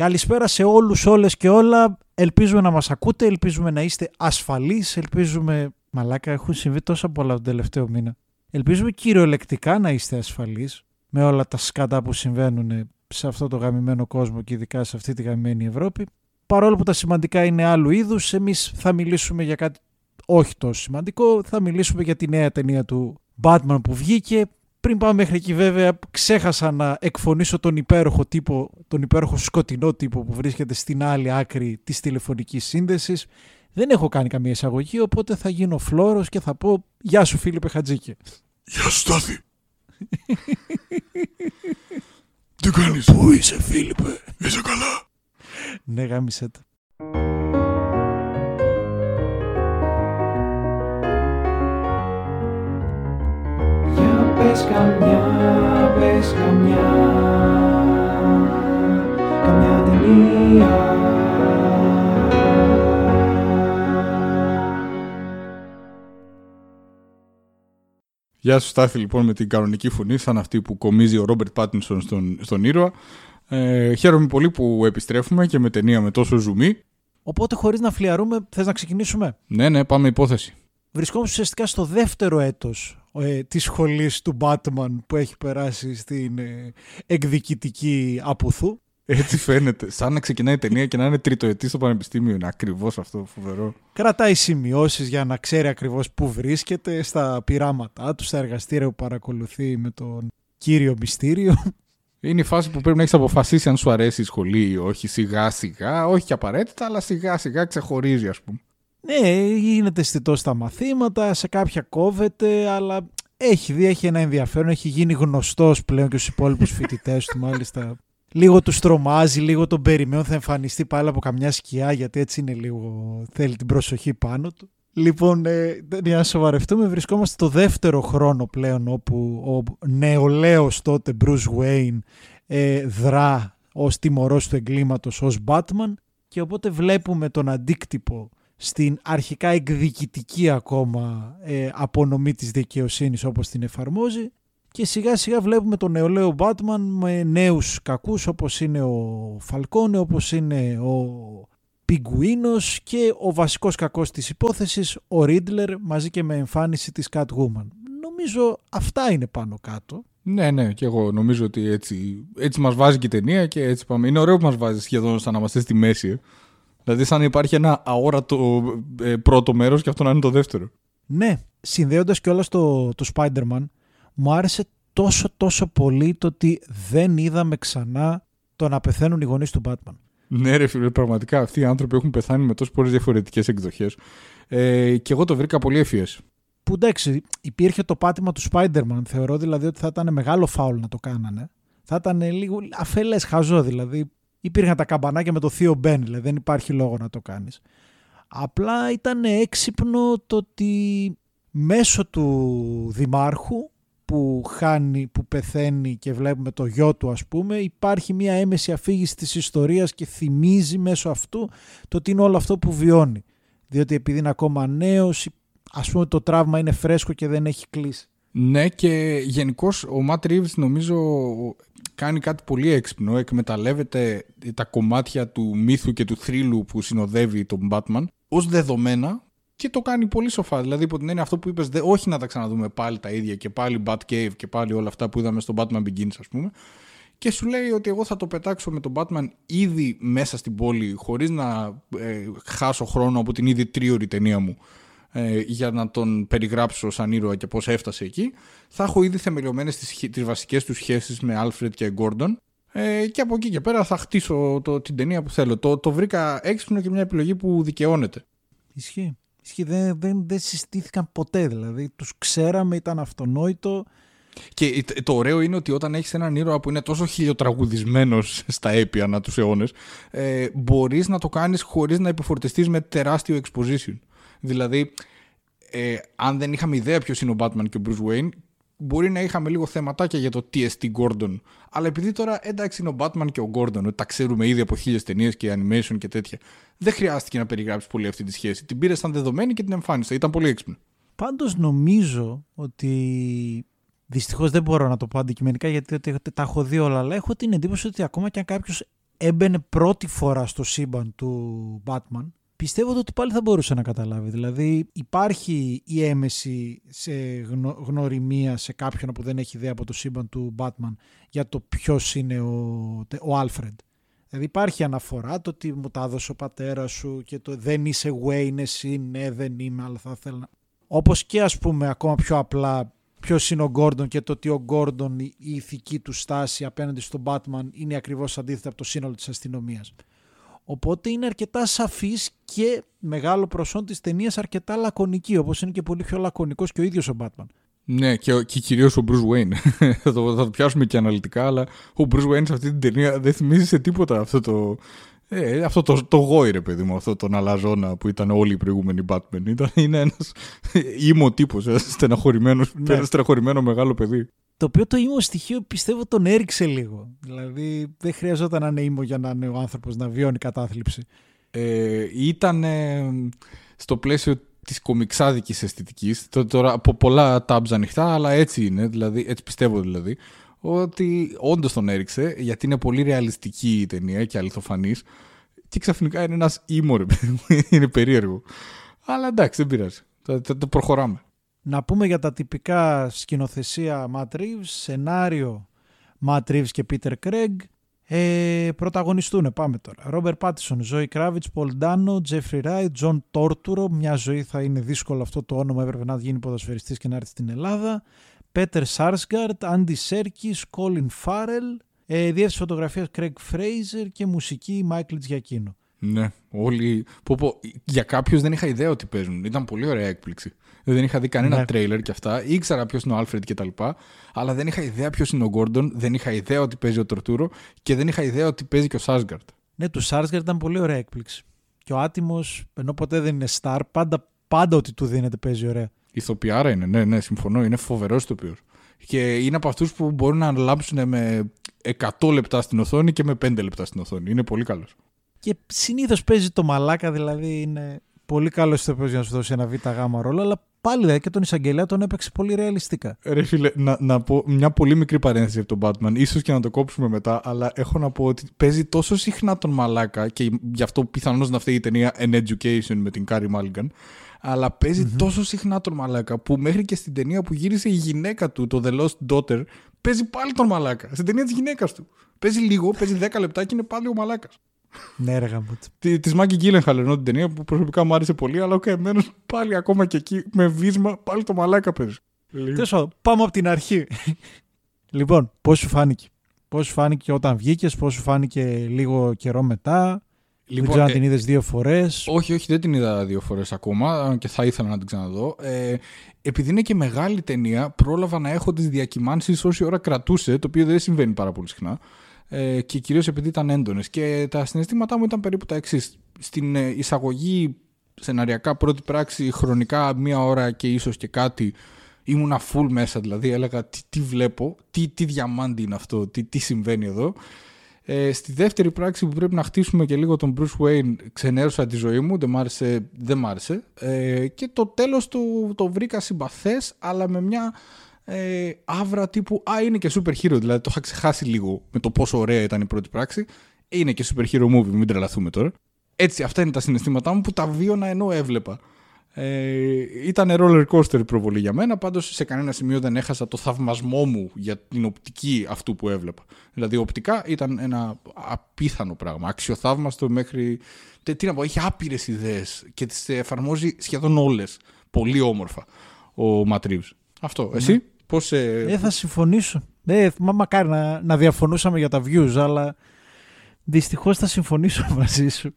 Καλησπέρα σε όλους, όλες και όλα. Ελπίζουμε να μας ακούτε, ελπίζουμε να είστε ασφαλείς, ελπίζουμε... Μαλάκα, έχουν συμβεί τόσα πολλά τον τελευταίο μήνα. Ελπίζουμε κυριολεκτικά να είστε ασφαλείς με όλα τα σκάτα που συμβαίνουν σε αυτό το γαμημένο κόσμο και ειδικά σε αυτή τη γαμημένη Ευρώπη. Παρόλο που τα σημαντικά είναι άλλου είδους, εμείς θα μιλήσουμε για κάτι όχι τόσο σημαντικό. Θα μιλήσουμε για τη νέα ταινία του Batman που βγήκε. Πριν πάμε μέχρι εκεί βέβαια ξέχασα να εκφωνήσω τον υπέροχο τύπο, τον υπέροχο σκοτεινό τύπο που βρίσκεται στην άλλη άκρη της τηλεφωνικής σύνδεσης. Δεν έχω κάνει καμία εισαγωγή οπότε θα γίνω φλόρος και θα πω «Γεια σου Φίλιππε Χατζίκε». Γεια σου Στάθη. Τι κάνεις; Πού είσαι Φίλιππε; Είσαι καλά; Ναι γάμισε πες καμιά, πες καμιά Καμιά ταινία Γεια σου Στάθη λοιπόν με την κανονική φωνή σαν αυτή που κομίζει ο Ρόμπερτ Πάτινσον στον, στον ήρωα. Ε, χαίρομαι πολύ που επιστρέφουμε και με ταινία με τόσο ζουμί. Οπότε χωρίς να φλιαρούμε θες να ξεκινήσουμε; Ναι, ναι, πάμε υπόθεση. Βρισκόμαστε ουσιαστικά στο δεύτερο έτος ε, της σχολής του Batman που έχει περάσει στην ε, εκδικητική Απουθού. Έτσι φαίνεται. Σαν να ξεκινάει η ταινία και να είναι τριτοετή στο πανεπιστήμιο. Είναι ακριβώς αυτό φοβερό. Κρατάει σημειώσεις για να ξέρει ακριβώς πού βρίσκεται στα πειράματά του, στα εργαστήρια που παρακολουθεί με τον κύριο μυστήριο. Είναι η φάση που πρέπει να έχεις αποφασίσει αν σου αρέσει η σχολή ή όχι. Σιγά σιγά, όχι και απαραίτητα, αλλά σιγά σιγά ξεχωρίζει, ας πούμε. Ναι, γίνεται αισθητό στα μαθήματα, σε κάποια κόβεται, αλλά έχει δει, έχει ένα ενδιαφέρον, έχει γίνει γνωστός πλέον και στους υπόλοιπους φοιτητές του μάλιστα. Λίγο τους τρομάζει, λίγο τον περιμένουν, θα εμφανιστεί πάλι από καμιά σκιά γιατί έτσι είναι λίγο, θέλει την προσοχή πάνω του. Λοιπόν, ε, για να σοβαρευτούμε, βρισκόμαστε στο δεύτερο χρόνο πλέον όπου ο νεολαίος τότε Bruce Wayne ε, δρά ως τιμωρός του εγκλήματος ως Batman και οπότε βλέπουμε τον αντίκτυπο στην αρχικά εκδικητική ακόμα ε, απονομή της δικαιοσύνης όπως την εφαρμόζει και σιγά σιγά βλέπουμε τον νεολαίο Batman με νέους κακούς όπως είναι ο Φαλκόνε, όπως είναι ο Πιγκουίνος και ο βασικός κακός της υπόθεσης, ο Ρίτλερ μαζί και με εμφάνιση της Catwoman. Νομίζω αυτά είναι πάνω κάτω. Ναι, ναι, και εγώ νομίζω ότι έτσι, έτσι μας βάζει και η ταινία και έτσι πάμε. Είναι ωραίο που μας βάζει σχεδόν σαν να είμαστε στη μέση. Ε. Δηλαδή σαν να υπάρχει ένα αόρατο ε, πρώτο μέρος και αυτό να είναι το δεύτερο. Ναι, συνδέοντας κιόλας το, το Spider-Man, μου άρεσε τόσο τόσο πολύ το ότι δεν είδαμε ξανά το να πεθαίνουν οι γονείς του Batman. Ναι, ρε φίλε, πραγματικά αυτοί οι άνθρωποι έχουν πεθάνει με τόσες πολλές διαφορετικές εκδοχές. Ε, και εγώ το βρήκα πολύ ευφυές. Που εντάξει, υπήρχε το πάτημα του Spider-Man. Θεωρώ δηλαδή ότι θα ήταν μεγάλο φάουλ να το κάνανε. Θα ήταν λίγο αφελές, χαζό δηλαδή. Υπήρχαν τα καμπανάκια με το θείο Μπεν, δηλαδή δεν υπάρχει λόγο να το κάνεις. Απλά ήταν έξυπνο το ότι μέσω του δημάρχου που χάνει, που πεθαίνει και βλέπουμε το γιο του ας πούμε υπάρχει μια έμεση αφήγηση της ιστορίας και θυμίζει μέσω αυτού το τι είναι όλο αυτό που βιώνει. Διότι επειδή είναι ακόμα νέος ας πούμε το τραύμα είναι φρέσκο και δεν έχει κλείσει. Ναι, και γενικώς ο Ματ Reeves νομίζω κάνει κάτι πολύ έξυπνο. Εκμεταλλεύεται τα κομμάτια του μύθου και του θρύλου που συνοδεύει τον Batman ως δεδομένα και το κάνει πολύ σοφά. Δηλαδή, υπό την έννοια αυτό που είπες, όχι να τα ξαναδούμε πάλι τα ίδια και πάλι Batcave και πάλι όλα αυτά που είδαμε στο Batman Begins, ας πούμε. Και σου λέει ότι εγώ θα το πετάξω με τον Batman ήδη μέσα στην πόλη, χωρίς να ε, χάσω χρόνο από την ήδη τρίωρη ταινία μου ε, για να τον περιγράψω σαν ήρωα και πώς έφτασε εκεί. Θα έχω ήδη θεμελιωμένες τις, τις βασικές τους σχέσεις με Alfred και Gordon ε, και από εκεί και πέρα θα χτίσω το, την ταινία που θέλω. Το, το βρήκα έξυπνο και μια επιλογή που δικαιώνεται. Ισχύει. Ισχύει. Δεν, δεν, δεν συστήθηκαν ποτέ δηλαδή. Τους ξέραμε, ήταν αυτονόητο. Και το ωραίο είναι ότι όταν έχεις έναν ήρωα που είναι τόσο χιλιοτραγουδισμένος στα έπια ανά τους αιώνες, ε, μπορείς να το κάνεις χωρίς να επιφορτιστείς με τεράστιο exposition. Δηλαδή, ε, αν δεν είχαμε ιδέα ποιος είναι ο Batman και ο Bruce Wayne, μπορεί να είχαμε λίγο θεματάκια για το TST Gordon. Αλλά επειδή τώρα εντάξει είναι ο Batman και ο Gordon, ότι τα ξέρουμε ήδη από χίλιες ταινίες και animation και τέτοια, δεν χρειάστηκε να περιγράψεις πολύ αυτή τη σχέση. Την πήρες σαν δεδομένη και την εμφάνισε. Ήταν πολύ έξυπνο. Πάντως νομίζω ότι. Δυστυχώς δεν μπορώ να το πω αντικειμενικά γιατί ότι τα έχω δει όλα, αλλά έχω την εντύπωση ότι ακόμα και αν κάποιος έμπαινε πρώτη φορά στο σύμπαν του Batman, πιστεύω ότι πάλι θα μπορούσε να καταλάβει. Δηλαδή υπάρχει η έμεση σε γνω, γνωριμία σε κάποιον που δεν έχει ιδέα από το σύμπαν του Batman για το ποιος είναι ο, ο Alfred. Δηλαδή υπάρχει αναφορά το ότι μου τα έδωσε ο πατέρας σου και το δεν είσαι Wayne εσύ, ναι δεν είμαι αλλά θα ήθελα να... Όπως και ας πούμε ακόμα πιο απλά ποιος είναι ο Γκόρντον και το ότι ο Γκόρντον η ηθική του στάση απέναντι στον Batman είναι ακριβώς αντίθετα από το σύνολο της αστυνομίας. Οπότε είναι αρκετά σαφής και μεγάλο προσόν της ταινίας αρκετά λακωνική όπως είναι και πολύ πιο λακωνικός και ο ίδιος ο Batman. Ναι, και, και κυρίως ο Bruce Wayne. θα, το, θα το πιάσουμε και αναλυτικά, αλλά ο Bruce Wayne σε αυτή την ταινία δεν θυμίζει σε τίποτα αυτό το. Ε, αυτό το, το γόη, ρε παιδί μου, αυτό τον αλαζόνα που ήταν όλοι οι προηγούμενοι Batman. Ήταν, είναι ένας ήμο τύπος, ένα στεναχωρημένο, Ναι. στεναχωρημένο μεγάλο παιδί. Το οποίο το ήμο στοιχείο πιστεύω τον έριξε λίγο. Δηλαδή δεν χρειαζόταν να είναι ήμο για να είναι ο άνθρωπος να βιώνει κατάθλιψη. Ε, ήταν ε, στο πλαίσιο της κομιξάδικης αισθητικής Τω- τώρα από πολλά tabs ανοιχτά αλλά έτσι είναι, δηλαδή, έτσι πιστεύω δηλαδή ότι όντως τον έριξε γιατί είναι πολύ ρεαλιστική η ταινία και αληθοφανής και ξαφνικά είναι ένας ήμο ρε παιδί μου, είναι περίεργο αλλά εντάξει δεν πειράζει το, το, το προχωράμε Να πούμε για τα τυπικά σκηνοθεσία Matt Reeves, σενάριο Matt Reeves και Peter Craig. Ε, πρωταγωνιστούν, πάμε τώρα. Ρόμπερτ Πάτινσον, Ζωή Κράβιτς, Πολ Ντάνο, Τζέφρι Ράιτ, Τζον Τορτούρο. Μια ζωή θα είναι δύσκολο αυτό το όνομα, έπρεπε να γίνει ποδοσφαιριστής και να έρθει στην Ελλάδα. Πίτερ Σάρσγκαρντ, Άντι Σέρκης, Κόλιν Φάρελ. Ε, διεύθυνση φωτογραφίας Greig Fraser και μουσική Μάικλ Τζιακίνο. Ναι όλοι πω, πω, για κάποιους δεν είχα ιδέα ότι παίζουν ήταν πολύ ωραία έκπληξη δεν είχα δει κανένα Ναι. τρέιλερ και αυτά. Ήξερα ποιος είναι ο Άλφρεντ και τα λοιπά. Αλλά δεν είχα ιδέα ποιος είναι ο Γκόρντον. Δεν είχα ιδέα ότι παίζει ο Τορτούρο. Και δεν είχα ιδέα ότι παίζει και ο Σάσγκαρτ. Ναι, του Σάρσγκαρτ ήταν πολύ ωραία έκπληξη. Και ο άτιμος, ενώ ποτέ δεν είναι star, πάντα, πάντα ότι του δίνεται παίζει ωραία. Ηθοποιάρα είναι, ναι, ναι, συμφωνώ. Είναι φοβερός ηθοποιός. Και είναι από αυτούς που μπορούν να λάμψουν με 100 λεπτά στην οθόνη και με 5 λεπτά στην οθόνη. Είναι πολύ καλός. Και συνήθως παίζει το μαλάκα, δηλαδή είναι πολύ καλό ηθοποιό για να σου δώσει ένα β' γάμα ρόλο, αλλά πάλι δηλαδή, και τον εισαγγελέα τον έπαιξε πολύ ρεαλιστικά. Ρε φίλε, να, να πω μια πολύ μικρή παρένθεση από τον Batman, ίσως και να το κόψουμε μετά, αλλά έχω να πω ότι παίζει τόσο συχνά τον μαλάκα και γι' αυτό πιθανώς να φταίει η ταινία An Education με την Κάρεϊ Μάλιγκαν, αλλά παίζει τόσο συχνά τον μαλάκα που μέχρι και στην ταινία που γύρισε η γυναίκα του, το The Lost Daughter, παίζει πάλι τον μαλάκα. Στην ταινία της γυναίκας του. Παίζει λίγο, παίζει 10 λεπτά και είναι πάλι ο μαλάκας. Ναι, ρε γαμώτο. Της Μάγκι Τζίλενχαλ ενώ την ταινία που προσωπικά μου άρεσε πολύ, αλλά ο καημένος πάλι ακόμα και εκεί με βίσμα πάλι το μαλάκα παίζει. Τέλος πάντων, πάμε από την αρχή. λοιπόν, πώς σου φάνηκε; Πώς σου φάνηκε όταν βγήκες, πώς σου φάνηκε λίγο καιρό μετά; δεν ξέρω αν ε, την είδες δύο φορές. Όχι, όχι, δεν την είδα δύο φορές ακόμα και θα ήθελα να την ξαναδώ. Ε, επειδή είναι και μεγάλη ταινία, πρόλαβα να έχω τις διακυμάνσεις όση ώρα κρατούσε, το οποίο δεν συμβαίνει πάρα πολύ συχνά. Ε, και κυρίως επειδή ήταν έντονες. Και τα συναισθήματά μου ήταν περίπου τα εξής. Στην ε, εισαγωγή σεναριακά πρώτη πράξη, χρονικά μία ώρα και ίσως και κάτι, ήμουνα full μέσα. Δηλαδή έλεγα τι, τι βλέπω, τι, τι διαμάντι είναι αυτό, τι, τι συμβαίνει εδώ. Ε, στη δεύτερη πράξη που πρέπει να χτίσουμε και λίγο τον Bruce Wayne ξενέρωσα τη ζωή μου, δεν μ' άρεσε. Δεν μ' άρεσε. Ε, και το τέλος του το βρήκα συμπαθές αλλά με μια ε, άβρα τύπου «Α, είναι και super hero», δηλαδή το είχα ξεχάσει λίγο με το πόσο ωραία ήταν η πρώτη πράξη. Είναι και super hero movie, μην τρελαθούμε τώρα. Έτσι, αυτά είναι τα συναισθήματά μου που τα βίωνα ενώ έβλεπα. Ε, ήταν roller coaster η προβολή για μένα, πάντως σε κανένα σημείο δεν έχασα το θαυμασμό μου για την οπτική αυτού που έβλεπα. Δηλαδή οπτικά ήταν ένα απίθανο πράγμα, αξιοθαύμαστο μέχρι... Τι, τι να πω, έχει άπειρες ιδέες και τις εφαρμόζει σχεδόν όλες. Πολύ όμορφα ο Ματρίβς. Αυτό, εσύ; Πώς... Ε, Ε, θα συμφωνήσω. Ε, μα, μακάρι να, να διαφωνούσαμε για τα views, αλλά δυστυχώς θα συμφωνήσω μαζί σου.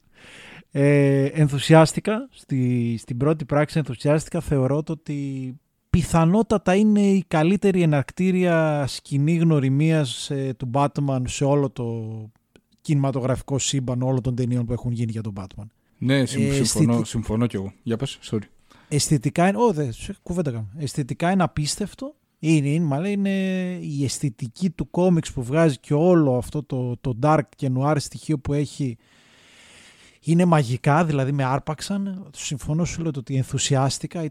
Ε, ενθουσιάστηκα, στη, στην πρώτη πράξη ενθουσιάστηκα, θεωρώ το ότι πιθανότατα είναι η καλύτερη εναρκτήρια σκηνή γνωριμίας ε, του Batman σε όλο το κινηματογραφικό σύμπαν όλων των ταινιών που έχουν γίνει για τον Batman. ναι, συμ- ε, συμφωνώ, αισθητι- συμφωνώ κι εγώ. Για πες, sorry. Αισθητικά είναι. Ω, δε, σε κουβέντα κάνω. Αισθητικά είναι απίστευτο. Είναι, είναι, μάλλον είναι η αισθητική του κόμιξ που βγάζει και όλο αυτό το, το dark και noir στοιχείο που έχει. Είναι μαγικά, δηλαδή με άρπαξαν. Συμφωνώ σου λέω το ότι ενθουσιάστηκα.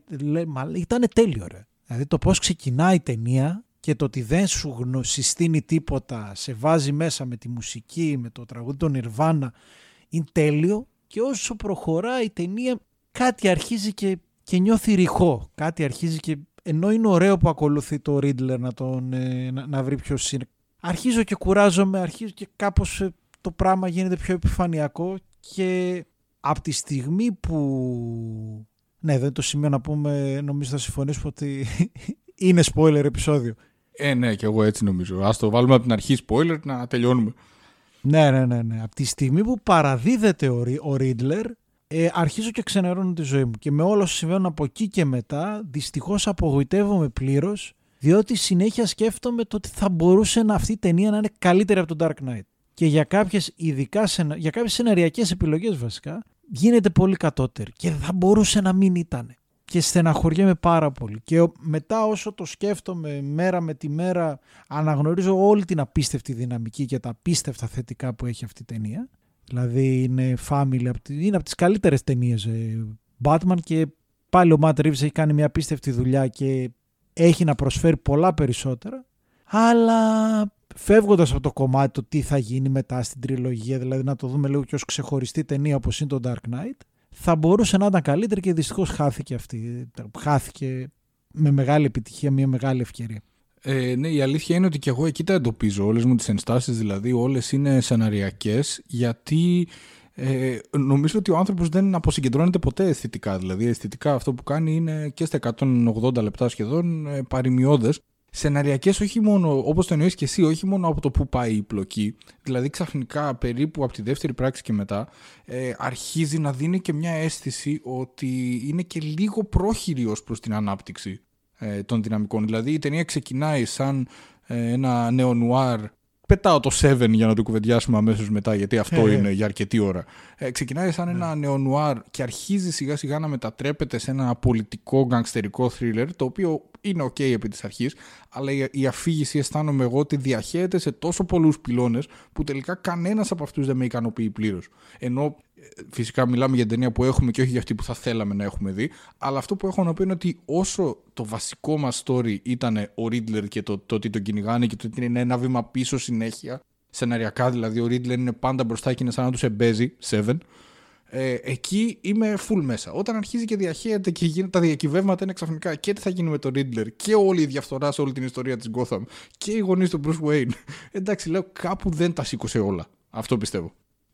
Ήταν τέλειο, ρε. Δηλαδή το πώς ξεκινάει η ταινία και το ότι δεν σου γνω- συστήνει τίποτα, σε βάζει μέσα με τη μουσική, με το τραγούδι των Nirvana, είναι τέλειο και όσο προχωράει η ταινία κάτι αρχίζει και, και νιώθει ρηχό. Κάτι αρχίζει και ενώ είναι ωραίο που ακολουθεί το Riddler να, τον, ε, να, να βρει ποιος είναι. Αρχίζω και κουράζομαι, αρχίζω και κάπως ε, το πράγμα γίνεται πιο επιφανειακό και από τη στιγμή που... Ναι, δεν το σημείο να πούμε, νομίζω θα συμφωνήσουμε ότι είναι spoiler επεισόδιο. Ε, ναι, και εγώ έτσι νομίζω. Α το βάλουμε από την αρχή spoiler να τελειώνουμε. Ναι, ναι, ναι, ναι. Από τη στιγμή που παραδίδεται ο, Ρι- ο Riddler, ε, αρχίζω και ξενερώνω τη ζωή μου. Και με όλα όσα συμβαίνουν από εκεί και μετά, δυστυχώς απογοητεύομαι πλήρως, διότι συνέχεια σκέφτομαι το ότι θα μπορούσε να αυτή η ταινία να είναι καλύτερη από τον Dark Knight. Και για κάποιες ειδικά σενα... για κάποιες σεναριακές επιλογές βασικά, γίνεται πολύ κατώτερη. Και θα μπορούσε να μην ήταν. Και στεναχωριέμαι πάρα πολύ. Και ο- μετά όσο το σκέφτομαι μέρα με τη μέρα, αναγνωρίζω όλη την απίστευτη δυναμική και τα απίστευτα θετικά που έχει αυτή η ταινία. Δηλαδή είναι family, απ' τη- είναι από τις καλύτερες ταινίες ε, Batman και πάλι ο Matt Reeves έχει κάνει μια απίστευτη δουλειά και έχει να προσφέρει πολλά περισσότερα. Αλλά φεύγοντας από το κομμάτι το τι θα γίνει μετά στην τριλογία, δηλαδή να το δούμε λίγο και ως ξεχωριστή ταινία όπως είναι το Dark Knight, θα μπορούσε να ήταν καλύτερη και δυστυχώς χάθηκε αυτή. Χάθηκε με μεγάλη επιτυχία, μια μεγάλη ευκαιρία. Ε, ναι, η αλήθεια είναι ότι και εγώ εκεί τα εντοπίζω. Όλες μου τις ενστάσεις δηλαδή, όλες είναι σεναριακές γιατί ε, νομίζω ότι ο άνθρωπος δεν αποσυγκεντρώνεται ποτέ αισθητικά. Δηλαδή αισθητικά αυτό που κάνει είναι και στα 180 λεπτά σχεδόν ε, παρημιώδες. Σεναριακές όχι μόνο, όπως το εννοείς και εσύ, όχι μόνο από το που πάει η πλοκή. Δηλαδή ξαφνικά περίπου από τη δεύτερη πράξη και μετά ε, αρχίζει να δίνει και μια αίσθηση ότι είναι και λίγο πρόχειρη ως προς την ανάπτυξη ε, των δυναμικών. Δηλαδή η ταινία ξεκινάει σαν ε, ένα νεονουάρ. Πετάω το 7 για να το κουβεντιάσουμε αμέσως μετά, γιατί αυτό Ε, ε. είναι για αρκετή ώρα. Ε, ξεκινάει σαν ένα νεονουάρ και αρχίζει σιγά σιγά να μετατρέπεται σε ένα πολιτικό γκανγκστερικό thriller, το οποίο είναι ok επί της αρχής, αλλά η, η αφήγηση αισθάνομαι εγώ ότι διαχέεται σε τόσο πολλούς πυλώνες που τελικά κανένας από αυτούς δεν με ικανοποιεί πλήρως. Ενώ ε, φυσικά μιλάμε για την ταινία που έχουμε και όχι για αυτή που θα θέλαμε να έχουμε δει, αλλά αυτό που έχω να πω είναι ότι όσο το βασικό μας story ήταν ο Riddler και το, το ότι τον κυνηγάνε και το ότι είναι ένα βήμα πίσω συνέχεια, σεναριακά δηλαδή ο Riddler είναι πάντα μπροστά και είναι σαν να τους εμπέζει, Seven, ε, εκεί είμαι full μέσα. Όταν αρχίζει και διαχέεται και γίνεται τα διακυβεύματα είναι ξαφνικά και τι θα γίνει με τον Riddler και όλη η διαφθορά σε όλη την ιστορία της Gotham και οι γονείς του Bruce Wayne. Εντάξει, λέω κάπου δεν τα σήκωσε όλα. Αυτό πιστεύω.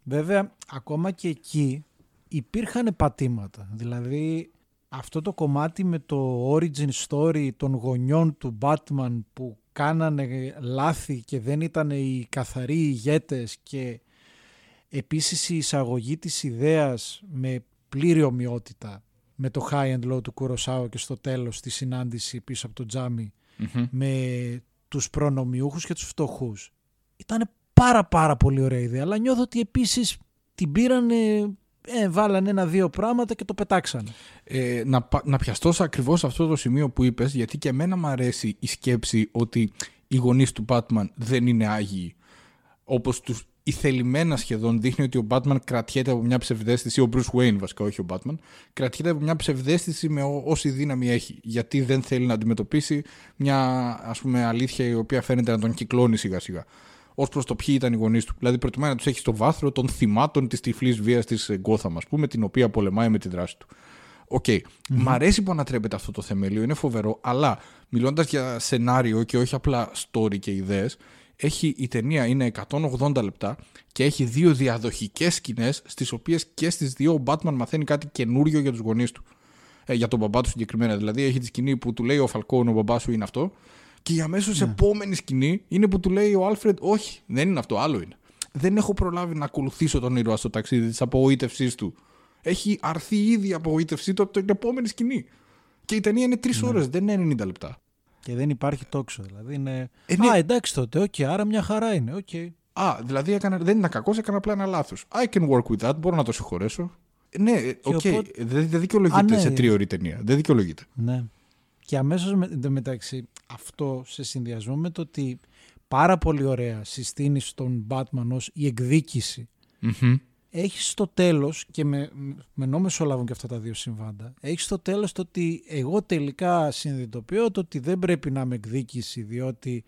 Βέβαια, ακόμα και εκεί υπήρχαν πατήματα. Δηλαδή, αυτό το κομμάτι με το origin story των γονιών του Batman που κάνανε λάθη και δεν ήταν οι καθαροί ηγέτες και επίσης η εισαγωγή της ιδέας με πλήρη ομοιότητα με το high and low του Kurosawa και στο τέλος τη συνάντηση πίσω από το τζάμι με τους προνομιούχους και τους φτωχούς. Ήταν πάρα πάρα πολύ ωραία ιδέα, αλλά νιώθω ότι επίσης την πήραν, ε, βάλανε ένα-δύο πράγματα και το πετάξανε. ε, να, πα- να πιαστώ σε ακριβώς αυτό το σημείο που είπες γιατί και εμένα μου αρέσει η σκέψη ότι οι γονείς του Batman δεν είναι άγιοι. Όπως τους ηθελημένα σχεδόν δείχνει ότι ο Batman κρατιέται από μια ψευδέστηση, ο Bruce Wayne βασικά όχι ο Batman κρατιέται από μια ψευδέστηση με ό- όση δύναμη έχει. Γιατί δεν θέλει να αντιμετωπίσει μια ας πούμε αλήθεια η οποία φαίνεται να τον κυκλώνει σιγά σιγά ως προς το ποιοι ήταν οι γονείς του. Δηλαδή, προτιμάει να τους έχει στο βάθρο των θυμάτων της τυφλής βίας της Gotham, ας πούμε, την οποία πολεμάει με τη δράση του. Οκ. Μ' αρέσει που ανατρέπεται αυτό το θεμέλιο, είναι φοβερό, αλλά μιλώντας για σενάριο και όχι απλά story και ιδέες, έχει, η ταινία είναι 180 λεπτά και έχει δύο διαδοχικές σκηνές στις οποίες και στις δύο ο Batman μαθαίνει κάτι καινούριο για τους γονείς του. Ε, για τον μπαμπά του συγκεκριμένα. Δηλαδή έχει τη σκηνή που του λέει ο Φαλκόνε ο μπαμπάς σου είναι αυτό και η αμέσως επόμενη σκηνή είναι που του λέει ο Άλφρεντ όχι δεν είναι αυτό άλλο είναι. Δεν έχω προλάβει να ακολουθήσω τον ήρωα στο ταξίδι της απογοήτευσής του. Έχει αρθεί ήδη η απογοήτευσή του από την επόμενη σκηνή. Και η ταινία είναι τρεις ώρες, δεν είναι 90 λεπτά. Και δεν υπάρχει τόξο. Δηλαδή είναι. Ε, ναι. Α, εντάξει τότε, οκ, άρα μια χαρά είναι. οκ. Α, δηλαδή έκανα, δεν ήταν κακός, έκανα απλά ένα λάθος. I can work with that, μπορώ να το συγχωρέσω. Ε, Ναι, ε, οκ. οπότε- Δεν, δεν δικαιολογείται Α, ναι. σε τρίωρη ταινία. Δεν δικαιολογείται. Ναι. Και αμέσως με, εν τω μεταξύ αυτό σε συνδυασμό με το ότι πάρα πολύ ωραία συστήνεις στον Batman ως η εκδίκηση Μμμ. έχεις στο τέλος, και με, με νόμο μεσολαβούν και αυτά τα δύο συμβάντα, έχεις στο τέλος το ότι εγώ τελικά συνειδητοποιώ το ότι δεν πρέπει να με εκδίκηση, διότι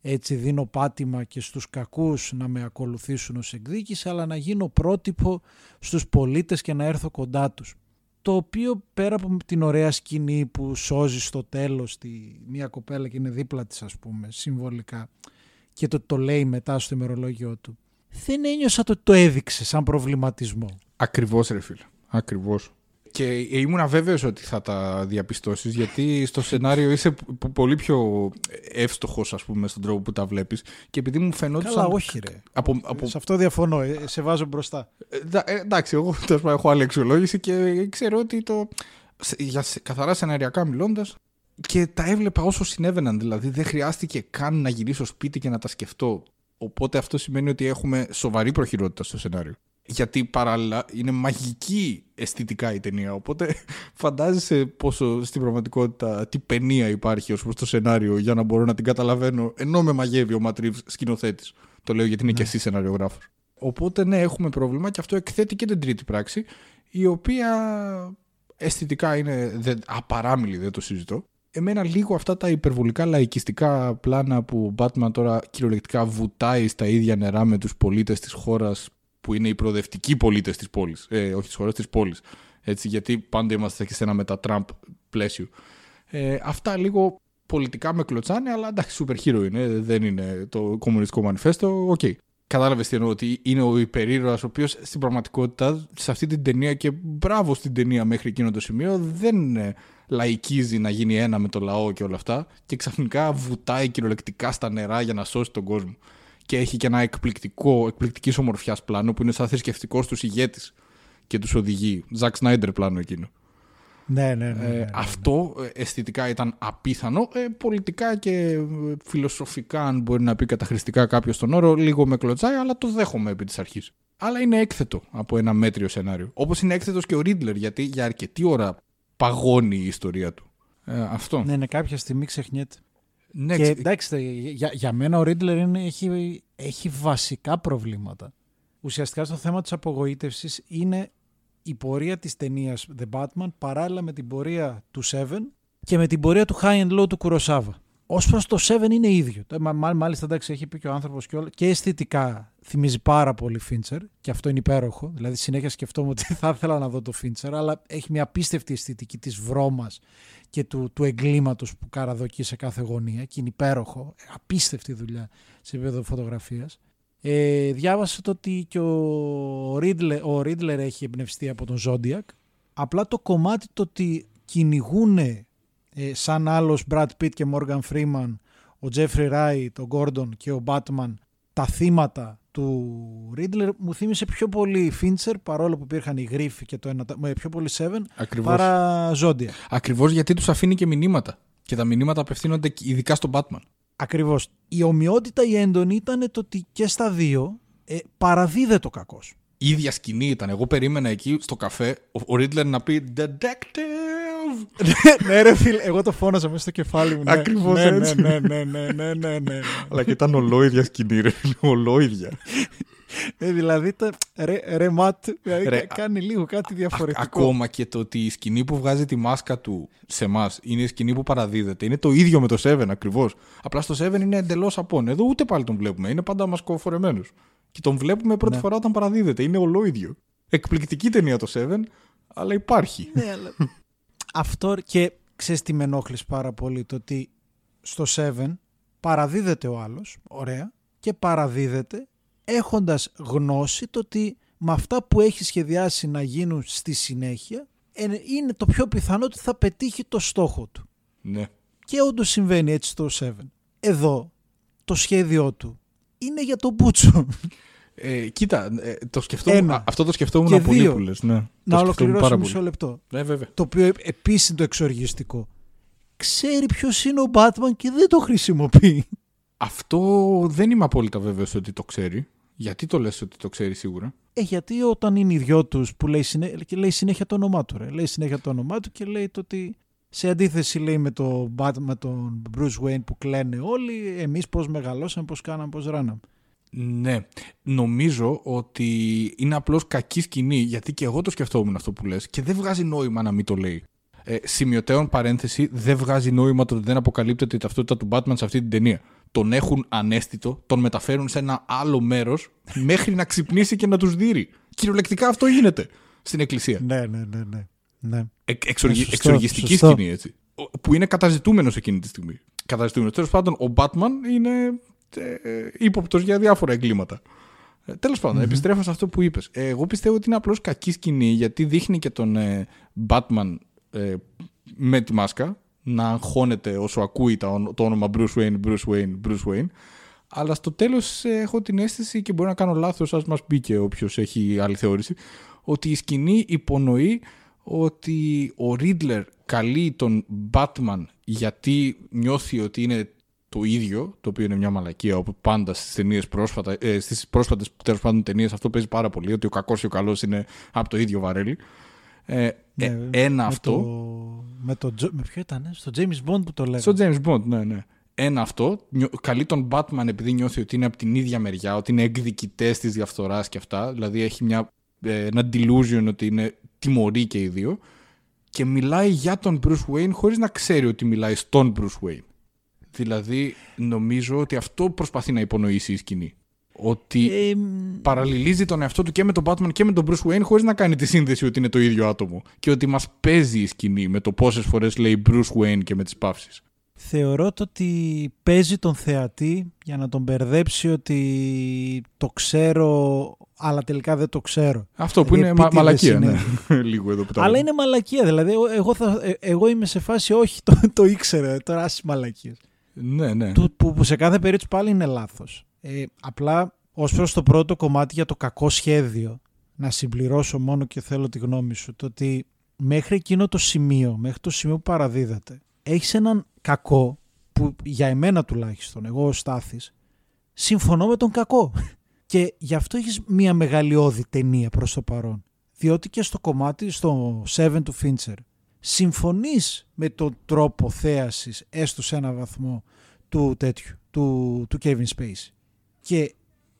έτσι δίνω πάτημα και στους κακούς να με ακολουθήσουν ως εκδίκηση, αλλά να γίνω πρότυπο στους πολίτες και να έρθω κοντά τους. Το οποίο πέρα από την ωραία σκηνή που σώζει στο τέλος τη, μία κοπέλα και είναι δίπλα της ας πούμε συμβολικά και το, το λέει μετά στο ημερολόγιο του δεν ένιωσα το ότι το έδειξε σαν προβληματισμό. Ακριβώς ρε φίλε. Ακριβώς. Και ήμουν βέβαιος ότι θα τα διαπιστώσεις, γιατί στο σενάριο είσαι π- πολύ πιο εύστοχος, ας πούμε, στον τρόπο που τα βλέπεις. Και επειδή μου φαινόταν. Καλά, όχι ρε. Από, από, Σε αυτό διαφωνώ. Ε, σε βάζω μπροστά. Ε, εντά- ε, εντάξει, εγώ τέλος πάντων, έχω άλλη αξιολόγηση και ξέρω ότι το. σε- Για σε- καθαρά σεναριακά μιλώντας. Και τα έβλεπα όσο συνέβαιναν. Δηλαδή δεν χρειάστηκε καν να γυρίσω σπίτι και να τα σκεφτώ. Οπότε αυτό σημαίνει ότι έχουμε σοβαρή προχειρότητα στο σενάριο. Γιατί παράλληλα είναι μαγική αισθητικά η ταινία. Οπότε φαντάζεσαι πόσο στην πραγματικότητα τι παινία υπάρχει ως προς το σενάριο για να μπορώ να την καταλαβαίνω ενώ με μαγεύει ο Ματρίβ σκηνοθέτης. Το λέω γιατί είναι και εσύ σεναριογράφο. Οπότε ναι, έχουμε πρόβλημα και αυτό εκθέτει και την τρίτη πράξη, η οποία αισθητικά είναι δεν, απαράμιλη, δεν το συζητώ. Εμένα λίγο αυτά τα υπερβολικά λαϊκιστικά πλάνα που ο Batman τώρα κυριολεκτικά βουτάει στα ίδια νερά με τους πολίτες της χώρας που είναι οι προοδευτικοί πολίτες της πόλης, ε, όχι της χώρας, της πόλης. Έτσι, γιατί πάντα είμαστε και σε ένα μετα Τραμπ πλαίσιο. Ε, αυτά λίγο πολιτικά με κλωτσάνε, αλλά εντάξει, super hero είναι, δεν είναι το κομμουνιστικό μανιφέστο, οκ. Κατάλαβες τι εννοώ, ότι είναι ο υπερήρωας, ο οποίος στην πραγματικότητα σε αυτή την ταινία και μπράβο στην ταινία μέχρι εκείνο το σημείο δεν ε, λαϊκίζει να γίνει ένα με το λαό και όλα αυτά και ξαφνικά βουτάει κυριολεκτικά στα νερά για να σώσει τον κόσμο. Και έχει και ένα εκπληκτικό, εκπληκτικής ομορφιάς πλάνο που είναι σαν θρησκευτικός τους ηγέτης και τους οδηγεί. Ζακ Σνάιντερ πλάνο εκείνο. Ναι, ναι, ναι. Ε, ναι, ναι. Αυτό ε, αισθητικά ήταν απίθανο. Ε, πολιτικά και ε, φιλοσοφικά, αν μπορεί να πει καταχρηστικά κάποιος τον όρο, λίγο με κλωτσάει, αλλά το δέχομαι επί της αρχής. Αλλά είναι έκθετο από ένα μέτριο σενάριο. Όπως είναι έκθετος και ο Ρίτλερ, γιατί για αρκετή ώρα παγώνει η ιστορία του. Ε, αυτό. Ναι, ναι, κάποια στιγμή ξεχνιέται. Ναι, και ξε- εντάξει, για, για μένα ο Ρίτλερ είναι, έχει, έχει βασικά προβλήματα. Ουσιαστικά στο θέμα της απογοήτευσης είναι η πορεία της ταινίας The Batman παράλληλα με την πορεία του Seven και με την πορεία του High and Low του Κουροσάβα. Ω προς το Seven είναι ίδιο. Ε, μα- μα- Μάλιστα, εντάξει, έχει πει και ο άνθρωπος και, όλα, και αισθητικά θυμίζει πάρα πολύ Fincher και αυτό είναι υπέροχο. Δηλαδή, συνέχεια σκεφτόμουν ότι θα ήθελα να δω το Fincher, αλλά έχει μια απίστευτη αισθητική της βρώμας και του, του εγκλήματος που καραδοκεί σε κάθε γωνία και είναι υπέροχο. Απίστευτη δουλειά σε επίπεδο φωτογραφίας. Ε, διάβασα το ότι και ο Ρίτλερ, ο Ρίτλερ έχει εμπνευστεί από τον Zodiac. Απλά το κομμάτι το ότι κυνηγούν ε, σαν άλλος Brad Pitt και Morgan Freeman, ο Jeffrey Wright, ο Gordon και ο Batman τα θύματα του Riddler μου θύμισε πιο πολύ Fincher παρόλο που υπήρχαν οι γρίφοι και το ένα, με πιο πολύ Seven Ακριβώς. παρά Zodiac. Ακριβώς γιατί τους αφήνει και μηνύματα. Και τα μηνύματα απευθύνονται ειδικά στον Batman. Ακριβώς. Η ομοιότητα η έντονη ήταν το ότι και στα δύο ε, παραδίδεται ο κακός. Η ίδια σκηνή ήταν. Εγώ περίμενα εκεί στο καφέ ο, ο Ρίτλερ να πει Detective! ναι ρε φίλε, εγώ το φώναζα μέσα στο κεφάλι μου. Ναι. Ακριβώς ναι, έτσι. Ναι, ναι, ναι, ναι, ναι, ναι, ναι. Αλλά και ήταν ολόιδια σκηνή, ρε. Ολόιδια. Ε, δηλαδή, τα, ρε, ρε Ματ, δηλαδή, Ρε, κα- κάνει λίγο κάτι διαφορετικό. Ακόμα και το ότι η σκηνή που βγάζει τη μάσκα του σε εμάς είναι η σκηνή που παραδίδεται. Είναι το ίδιο με το Seven ακριβώς. Απλά στο Seven είναι εντελώς απόν. Εδώ ούτε πάλι τον βλέπουμε. Είναι πάντα μασκοφορεμένο. Και τον βλέπουμε πρώτη Ναι. φορά όταν παραδίδεται. Είναι ολόιδιο. Εκπληκτική ταινία το Seven, αλλά υπάρχει. Ναι, αλλά... Αυτό και ξέρεις τι με ενόχλησε πάρα πολύ, το ότι στο 7 παραδίδεται ο άλλος, ωραία, και παραδίδεται έχοντας γνώση το ότι με αυτά που έχει σχεδιάσει να γίνουν στη συνέχεια ε, είναι το πιο πιθανό ότι θα πετύχει το στόχο του. ναι. Και όντως συμβαίνει έτσι στο 7. Εδώ το σχέδιό του είναι για τον Μπούτσο. Ε, κοίτα, ε, το σκεφτόμουν, Ένα. α, αυτό το σκεφτόμουν Και πολύ δύο. που λες, ναι. Το να σκεφτόμουν ολοκληρώσω πάρα μισό πολύ. λεπτό. Ναι, βέβαια. Το οποίο επίσης είναι το εξοργιστικό. Ξέρει ποιος είναι ο Batman και δεν το χρησιμοποιεί. Αυτό δεν είμαι απόλυτα βέβαιος ότι το ξέρει. Γιατί το λες ότι το ξέρει σίγουρα; Ε, γιατί όταν είναι οι δυο του που λέει, συνέ... και λέει συνέχεια το όνομά του. Ρε. Λέει συνέχεια το όνομά του και λέει το ότι σε αντίθεση λέει με, το, Bat- με τον Bruce Wayne που κλαίνε όλοι, εμείς πώς μεγαλώσαμε, πώς κάναμε, πώς ράναμε. Ναι. Νομίζω ότι είναι απλώς κακή σκηνή, γιατί και εγώ το σκεφτόμουν αυτό που λες και δεν βγάζει νόημα να μην το λέει. Ε, σημειωτέων παρένθεση, δεν βγάζει νόημα το ότι δεν αποκαλύπτεται η ταυτότητα του Batman σε αυτή την ταινία. Τον έχουν ανέστητο, τον μεταφέρουν σε ένα άλλο μέρος μέχρι να ξυπνήσει και να τους δείρει. Κυριολεκτικά αυτό γίνεται στην εκκλησία. Ναι, ναι, ναι. ναι. ναι. Ε, εξοργι- σωστό, εξοργιστική σωστό. σκηνή έτσι. Ο- Που είναι καταζητούμενος εκείνη τη στιγμή. Καταζητούμενος. Τέλος πάντων, ο Batman είναι ε, ύποπτος για διάφορα εγκλήματα. Ε, Τέλος πάντων, επιστρέφω σε αυτό που είπες. εγώ πιστεύω ότι είναι απλώς κακή σκηνή γιατί δείχνει και τον ε, Batman ε, με τη μάσκα να αγχώνεται όσο ακούει τα, όνο- το όνομα Bruce Wayne, Bruce Wayne, Bruce Wayne. Αλλά στο τέλος ε, έχω την αίσθηση και μπορεί να κάνω λάθος, ας μας πει και όποιος έχει άλλη θεώρηση, ότι η σκηνή υπονοεί ότι ο Riddler καλεί τον Batman γιατί νιώθει ότι είναι το ίδιο, το οποίο είναι μια μαλακία όπου πάντα στις ταινίες πρόσφατα, ε, στις πρόσφατες τέλος πάντων ταινίες αυτό παίζει πάρα πολύ, ότι ο κακός και ο καλός είναι από το ίδιο βαρέλι. Ε, ε, Ναι, ένα με αυτό. Το, με, το, Τζο- με ποιο ήταν, στο James Bond που το λέγανε. Στο James Bond, ναι, ναι. Ένα αυτό. Νιω- Καλεί τον Batman επειδή νιώθει ότι είναι από την ίδια μεριά, ότι είναι εκδικητές της διαφθοράς και αυτά. Δηλαδή έχει μια, ε, ένα delusion ότι είναι τιμωροί και οι δύο. Και μιλάει για τον Bruce Wayne χωρίς να ξέρει ότι μιλάει στον Bruce Wayne. Δηλαδή νομίζω ότι αυτό προσπαθεί να υπονοήσει η σκηνή. Ότι Ε, μ, παραλληλίζει τον εαυτό του και με τον Batman και με τον Bruce Wayne χωρίς να κάνει τη σύνδεση ότι είναι το ίδιο άτομο. Και ότι μας παίζει η σκηνή με το πόσες φορές λέει Bruce Wayne και με τις παύσεις. θεωρώ το ότι παίζει τον θεατή για να τον μπερδέψει ότι το ξέρω, αλλά τελικά δεν το ξέρω. Αυτό που Οι είναι μα- επίτηδες μαλακία, είναι. ναι. Λίγο εδώ που τα Αλλά λέμε. είναι μαλακία. Δηλαδή, εγώ, εγώ, θα, ε, εγώ είμαι σε φάση, όχι, το, το ήξερα. Τώρα άσε μαλακίες. Ναι, ναι. Του, που, που σε κάθε περίπτωση πάλι είναι λάθος. Ε, απλά ως προς το πρώτο κομμάτι για το κακό σχέδιο, να συμπληρώσω μόνο και θέλω τη γνώμη σου, το ότι μέχρι εκείνο το σημείο, μέχρι το σημείο που παραδίδατε, έχεις έναν κακό που για εμένα τουλάχιστον, εγώ ο Στάθης, συμφωνώ με τον κακό. Και γι' αυτό έχεις μια μεγαλειώδη ταινία προς το παρόν. Διότι και στο κομμάτι, στο 7 του Fincher, συμφωνείς με τον τρόπο θέασης, έστω σε ένα βαθμό, του τέτοιου, του, του Kevin Spacey. Και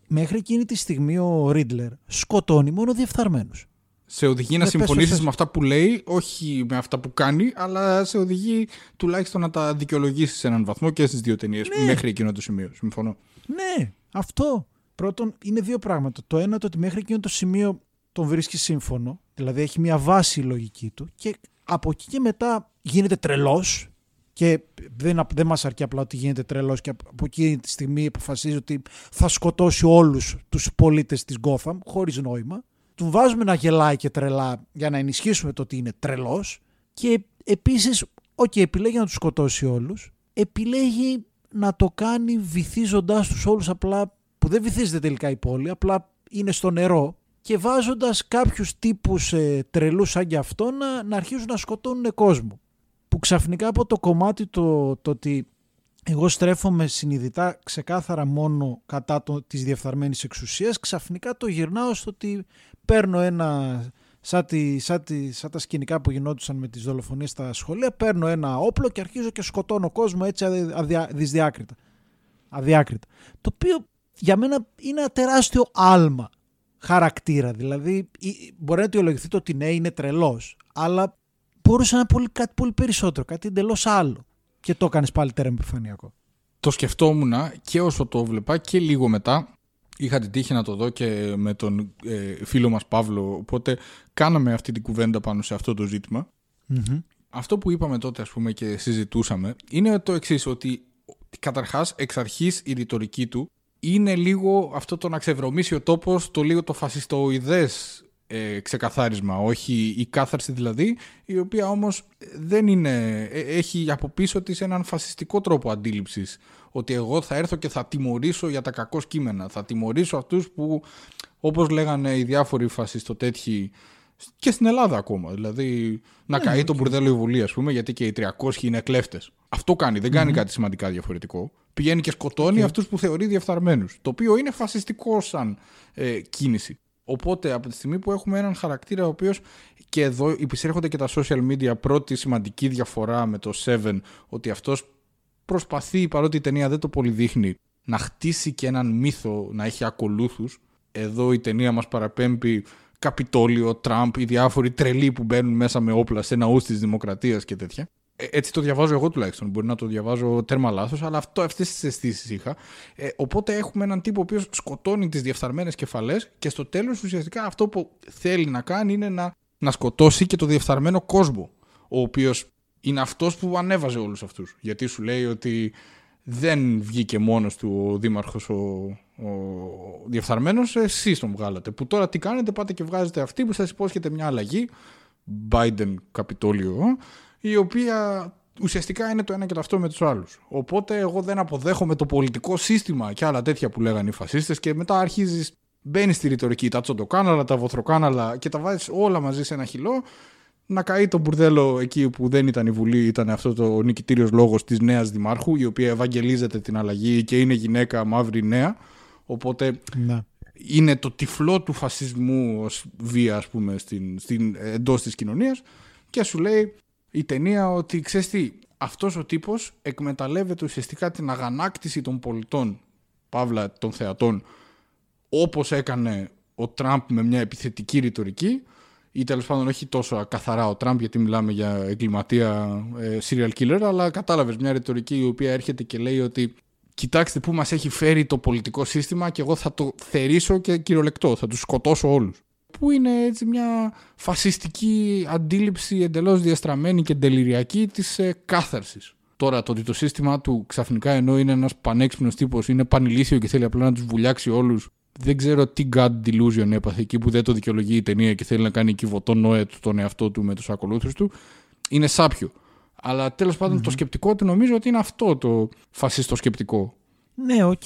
μέχρι εκείνη τη στιγμή ο Riddler σκοτώνει μόνο διεφθαρμένους. Σε οδηγεί να Ναι, πες το, συμφωνήσεις πες. με αυτά που λέει, όχι με αυτά που κάνει, αλλά σε οδηγεί τουλάχιστον να τα δικαιολογήσεις σε έναν βαθμό και στις δύο ταινίες Ναι. μέχρι εκείνο το σημείο. Συμφωνώ. Ναι, αυτό. Πρώτον, είναι δύο πράγματα. Το ένα το ότι μέχρι εκείνο το σημείο τον βρίσκει σύμφωνο, δηλαδή έχει μια βάση η λογική του και από εκεί και μετά γίνεται τρελός και δεν, δεν μας αρκεί απλά ότι γίνεται τρελός και από εκείνη τη στιγμή αποφασίζει ότι θα σκοτώσει όλους τους πολίτες της Gotham χωρίς νόημα. Του βάζουμε να γελάει και τρελά για να ενισχύσουμε το ότι είναι τρελός. Και επίσης, ok, επιλέγει να τους σκοτώσει όλους, επιλέγει να το κάνει βυθίζοντάς τους όλους απλά, που δεν βυθίζεται τελικά η πόλη, απλά είναι στο νερό και βάζοντας κάποιους τύπους ε, τρελούς σαν και αυτό να, να αρχίζουν να σκοτώνουν κόσμο. Που ξαφνικά από το κομμάτι το, το ότι εγώ στρέφομαι συνειδητά ξεκάθαρα μόνο κατά το, της διεφθαρμένης εξουσίας, ξαφνικά το γυρνάω στο ότι παίρνω ένα, σαν, τη, σαν, τη, σαν τα σκηνικά που γινόντουσαν με τις δολοφονίες στα σχολεία, παίρνω ένα όπλο και αρχίζω και σκοτώνω κόσμο έτσι αδι- αδια- δυσδιάκριτα. Αδιάκριτα. Το οποίο για μένα είναι ένα τεράστιο άλμα χαρακτήρα. Δηλαδή, ή- μπορεί να αιτιολογηθεί το ότι ναι, είναι τρελός, αλλά μπορούσε να είναι πολύ, κάτι πολύ περισσότερο, κάτι εντελώς άλλο. Και το έκανες πάλι τέρα επιφανειακό. Το σκεφτόμουν και όσο το βλέπα και λίγο μετά. Είχα την τύχη να το δω και με τον ε, φίλο μας Παύλο, οπότε κάναμε αυτή την κουβέντα πάνω σε αυτό το ζήτημα. Αυτό που είπαμε τότε, ας πούμε, και συζητούσαμε, είναι το εξής ότι καταρχάς, εξ αρχής η ρητορική του είναι λίγο αυτό το να ξεβρωμίσει ο τόπος, το λίγο το φασιστοειδές ε, ξεκαθάρισμα, όχι η κάθαρση δηλαδή, η οποία όμως δεν είναι, ε, έχει από πίσω της έναν φασιστικό τρόπο αντίληψης, ότι εγώ θα έρθω και θα τιμωρήσω για τα κακώς κείμενα, θα τιμωρήσω αυτούς που, όπως λέγανε οι διάφοροι φασιστοτέτοιοι, και στην Ελλάδα ακόμα. Δηλαδή, να Ναι, καεί το μπουρδέλο η Βουλή, ας πούμε, γιατί και οι 300 είναι κλέφτες. Αυτό κάνει, δεν κάνει κάτι σημαντικά διαφορετικό. Πηγαίνει και σκοτώνει Οκ. αυτούς που θεωρεί διεφθαρμένους. Το οποίο είναι φασιστικό σαν ε, κίνηση. Οπότε, από τη στιγμή που έχουμε έναν χαρακτήρα ο οποίος και εδώ υπησέρχονται και τα social media, πρώτη σημαντική διαφορά με το Seven, ότι αυτός προσπαθεί, παρότι η ταινία δεν το πολύ δείχνει, να χτίσει και έναν μύθο να έχει ακολούθους. Εδώ η ταινία μας παραπέμπει Καπιτόλιο, Τραμπ, οι διάφοροι τρελοί που μπαίνουν μέσα με όπλα σε ναούς της δημοκρατίας και τέτοια. Ε, έτσι το διαβάζω εγώ τουλάχιστον. Μπορεί να το διαβάζω τέρμα λάθος, αλλά αυτό, αυτές τις αισθήσεις είχα. Ε, οπότε έχουμε έναν τύπο ο οποίος σκοτώνει τις διεφθαρμένες κεφαλές και στο τέλος ουσιαστικά αυτό που θέλει να κάνει είναι να, να σκοτώσει και το διεφθαρμένο κόσμο. Ο οποίος είναι αυτός που ανέβαζε όλους αυτούς. Γιατί σου λέει ότι δεν βγήκε μόνος του ο δήμαρχος ο, ο διεφθαρμένο, εσείς τον βγάλατε. Που τώρα τι κάνετε, πάτε και βγάζετε αυτή που σας υπόσχεται μια αλλαγή. Biden Καπιτόλιο, η οποία ουσιαστικά είναι το ένα και το αυτό με τους άλλους. Οπότε εγώ δεν αποδέχομαι το πολιτικό σύστημα και άλλα τέτοια που λέγανε οι φασίστες και μετά αρχίζεις, μπαίνεις στη ρητορική τα τσοντοκάναλα, τα βοθροκάναλα και τα βάζεις όλα μαζί σε ένα χυλό. Να καεί το μπουρδέλο εκεί που δεν ήταν η Βουλή, ήταν αυτό το νικητήριος λόγος της νέας Δημάρχου, η οποία ευαγγελίζεται την αλλαγή και είναι γυναίκα μαύρη νέα. Οπότε Ναι. είναι το τυφλό του φασισμού ως βία ας πούμε στην, στην, εντός της κοινωνίας και σου λέει η ταινία ότι ξέρεις τι, αυτός ο τύπος εκμεταλλεύεται ουσιαστικά την αγανάκτηση των πολιτών, παύλα των θεατών, όπως έκανε ο Τραμπ με μια επιθετική ρητορική ή τέλος πάντων όχι τόσο καθαρά ο Τραμπ γιατί μιλάμε για εγκληματία ε, serial killer αλλά κατάλαβες μια ρητορική η οποία έρχεται και λέει ότι κοιτάξτε πού μας έχει φέρει το πολιτικό σύστημα και εγώ θα το θερήσω και κυριολεκτό, θα τους σκοτώσω όλους. Που είναι έτσι μια φασιστική αντίληψη εντελώς διαστραμμένη και ντελιριακή της ε, κάθαρσης. Τώρα το ότι το σύστημα του ξαφνικά ενώ είναι ένας πανέξυπνος τύπος, είναι πανηλήθιο και θέλει απλά να τους βουλιάξει όλους δεν ξέρω τι God delusion έπαθε εκεί που δεν το δικαιολογεί η ταινία και θέλει να κάνει κυβωτό Νώε του τον εαυτό του με τους ακολούθους του. Είναι σάπιο. Αλλά τέλος πάντων το σκεπτικό του νομίζω ότι είναι αυτό το φασιστό σκεπτικό. Ναι, οκ.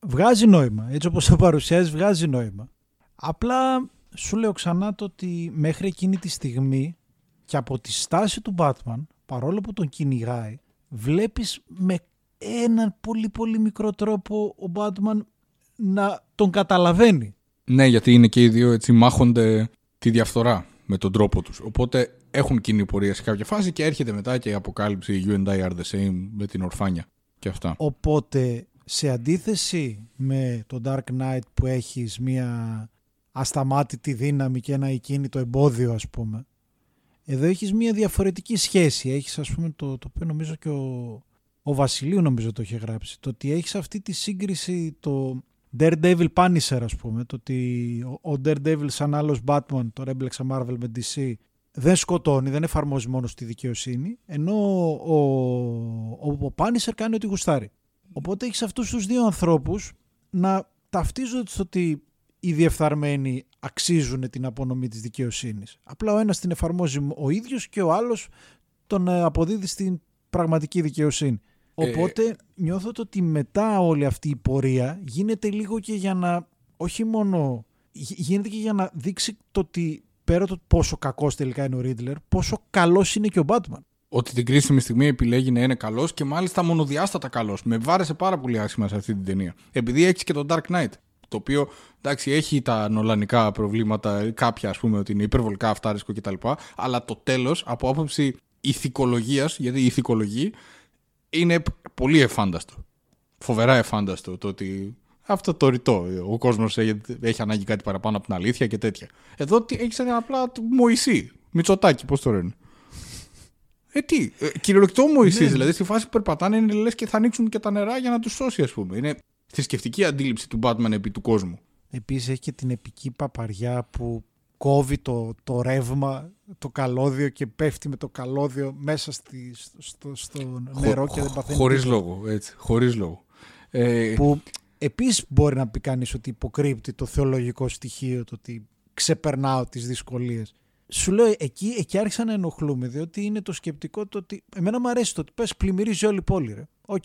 Βγάζει νόημα. Έτσι όπως το παρουσιάζεις βγάζει νόημα. Απλά σου λέω ξανά το ότι μέχρι εκείνη τη στιγμή και από τη στάση του Batman, παρόλο που τον κυνηγάει, βλέπεις με έναν πολύ πολύ μικρό τρόπο ο Batman να τον καταλαβαίνει. Ναι, γιατί είναι και οι δύο έτσι μάχονται τη διαφθορά με τον τρόπο τους. Οπότε έχουν κοινή πορεία σε κάποια φάση και έρχεται μετά και η αποκάλυψη You and I are the same με την ορφάνια και αυτά. Οπότε σε αντίθεση με το Dark Knight που έχεις μια ασταμάτητη δύναμη και ένα ακίνητο εμπόδιο ας πούμε εδώ έχεις μια διαφορετική σχέση έχεις ας πούμε το, το οποίο νομίζω και ο, ο Βασιλείου νομίζω το είχε γράψει το ότι έχεις αυτή τη σύγκριση το Daredevil Punisher ας πούμε το ότι ο, ο Daredevil σαν άλλος Batman τώρα έμπλεξα Marvel με DC δεν σκοτώνει, δεν εφαρμόζει μόνο στη δικαιοσύνη ενώ ο, ο, ο Punisher κάνει ό,τι γουστάρει Οπότε έχεις αυτούς τους δύο ανθρώπους να ταυτίζονται στο ότι οι διεφθαρμένοι αξίζουν την απονομή της δικαιοσύνης. Απλά ο ένας την εφαρμόζει ο ίδιος και ο άλλος τον ε, αποδίδει στην πραγματική δικαιοσύνη. Οπότε νιώθω το ότι μετά όλη αυτή η πορεία γίνεται λίγο και για να όχι μόνο γι- γίνεται και για να δείξει το ότι πέρα το πόσο κακός τελικά είναι ο Ρίτλερ, πόσο καλός είναι και ο Batman. Ότι την κρίσιμη στιγμή επιλέγει να είναι καλός και μάλιστα μονοδιάστατα καλός. Με βάρεσε πάρα πολύ άσχημα σε αυτή την ταινία. Επειδή έχει και τον Dark Knight. Το οποίο εντάξει, έχει τα νολανικά προβλήματα, κάποια ας πούμε ότι είναι υπερβολικά αυτάρισκο κτλ. Αλλά το τέλος, από άποψη ηθικολογίας, γιατί η ηθικολογή είναι πολύ εφάνταστο. Φοβερά εφάνταστο το ότι αυτό το ρητό. Ο κόσμος έχει, έχει ανάγκη κάτι παραπάνω από την αλήθεια και τέτοια. Εδώ έχεις απλά το Μωυσή. Μητσοτάκι, πώς το λένε. Ε, τι, ε, κυριολεκτό Μωυσής, Ναι. δηλαδή στη φάση που περπατάνε είναι λες και θα ανοίξουν και τα νερά για να τους σώσει ας πούμε. Είναι θρησκευτική αντίληψη του Batman επί του κόσμου. Επίσης έχει και την επική παπαριά που κόβει το, το ρεύμα, το καλώδιο και πέφτει με το καλώδιο μέσα στη, στο, στο νερό και δεν παθαίνει Χωρίς τίποτα. λόγο, έτσι, χωρίς λόγο. Ε, Που επίσης μπορεί να πει κανείς ότι υποκρύπτει το θεολογικό στοιχείο, το ότι ξεπερνάω τις δυσκολίες. Σου λέω, εκεί, εκεί άρχισα να ενοχλούμαι, διότι είναι το σκεπτικό το ότι. Εμένα μου αρέσει το ότι πες πλημμυρίζει όλη η πόλη, ρε. Οκ.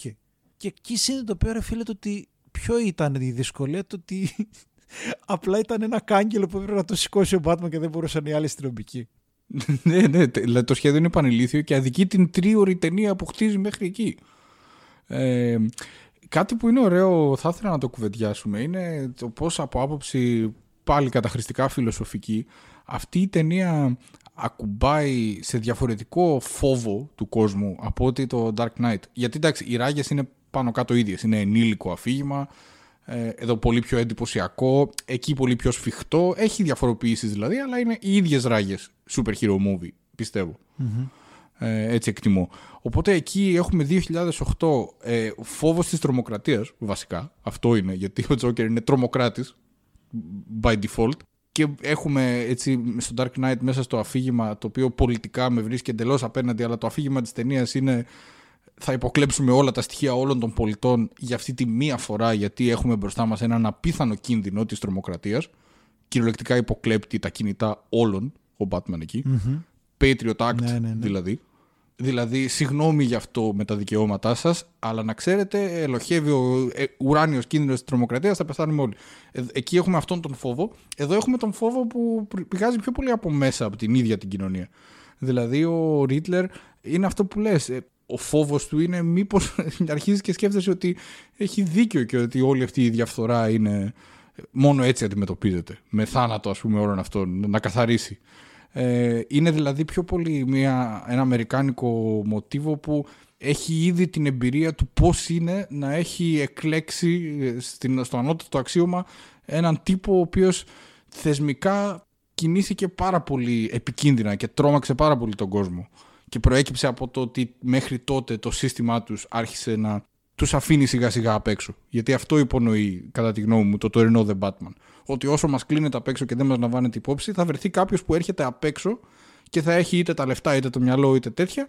Και εκεί συνειδητοποιώ, ρε φίλε, το ότι ποιο ήταν η δυσκολία, το ότι απλά ήταν ένα κάγκελο που έπρεπε να το σηκώσει ο Batman και δεν μπορούσαν οι άλλοι αστυνομικοί. ναι, ναι, τε- δηλαδή το σχέδιο είναι πανηλήθιο και αδικεί την τρίωρη ταινία που χτίζει μέχρι εκεί. Ε, κάτι που είναι ωραίο, θα ήθελα να το κουβεντιάσουμε, είναι το πώς από άποψη πάλι καταχρηστικά φιλοσοφική, αυτή η ταινία ακουμπάει σε διαφορετικό φόβο του κόσμου από ότι το Dark Knight. Γιατί εντάξει, οι ράγες είναι πάνω κάτω ίδιες. Είναι ενήλικο αφήγημα, ε, εδώ πολύ πιο εντυπωσιακό, εκεί πολύ πιο σφιχτό. Έχει διαφοροποιήσεις δηλαδή, αλλά είναι οι ίδιες ράγες super hero movie, πιστεύω. Ε, έτσι εκτιμώ. Οπότε εκεί έχουμε 2008 ε, φόβος της τρομοκρατίας, βασικά. Αυτό είναι, γιατί ο Τζόκερ είναι τρομοκράτης, by default. Και έχουμε έτσι στο Dark Knight μέσα στο αφήγημα, το οποίο πολιτικά με βρίσκει εντελώς απέναντι, αλλά το αφήγημα της ταινίας είναι θα υποκλέψουμε όλα τα στοιχεία όλων των πολιτών για αυτή τη μία φορά, γιατί έχουμε μπροστά μας έναν απίθανο κίνδυνο της τρομοκρατίας. Κυριολεκτικά υποκλέπτει τα κινητά όλων ο Batman εκεί. Patriot Act Ναι, ναι, ναι. δηλαδή. Δηλαδή, συγγνώμη γι' αυτό με τα δικαιώματά σας, αλλά να ξέρετε, ελοχεύει ο ε, ουράνιος κίνδυνος της τρομοκρατίας, θα πεθάνουμε όλοι. Ε, εκεί έχουμε αυτόν τον φόβο. Εδώ έχουμε τον φόβο που πηγάζει πιο πολύ από μέσα, από την ίδια την κοινωνία. Δηλαδή, ο Ρίτλερ είναι αυτό που λες. ε, Ο φόβος του είναι μήπως αρχίζεις και σκέφτεσαι ότι έχει δίκιο και ότι όλη αυτή η διαφθορά είναι. Μόνο έτσι αντιμετωπίζεται. Με θάνατο, ας πούμε, όλων αυτών. Να καθαρίσει. Ε, είναι δηλαδή πιο πολύ μια, ένα αμερικάνικο μοτίβο που έχει ήδη την εμπειρία του πώς είναι να έχει εκλέξει ε, στην, στο ανώτατο αξίωμα έναν τύπο ο οποίος θεσμικά κινήθηκε πάρα πολύ επικίνδυνα και τρόμαξε πάρα πολύ τον κόσμο και προέκυψε από το ότι μέχρι τότε το σύστημά τους άρχισε να τους αφήνει σιγά σιγά απ' έξω. Γιατί αυτό υπονοεί, κατά τη γνώμη μου, το τωρινό The Batman. Ότι όσο μας κλείνεται απ' έξω και δεν μας λαμβάνεται υπόψη, θα βρεθεί κάποιος που έρχεται απ' έξω και θα έχει είτε τα λεφτά είτε το μυαλό είτε τέτοια,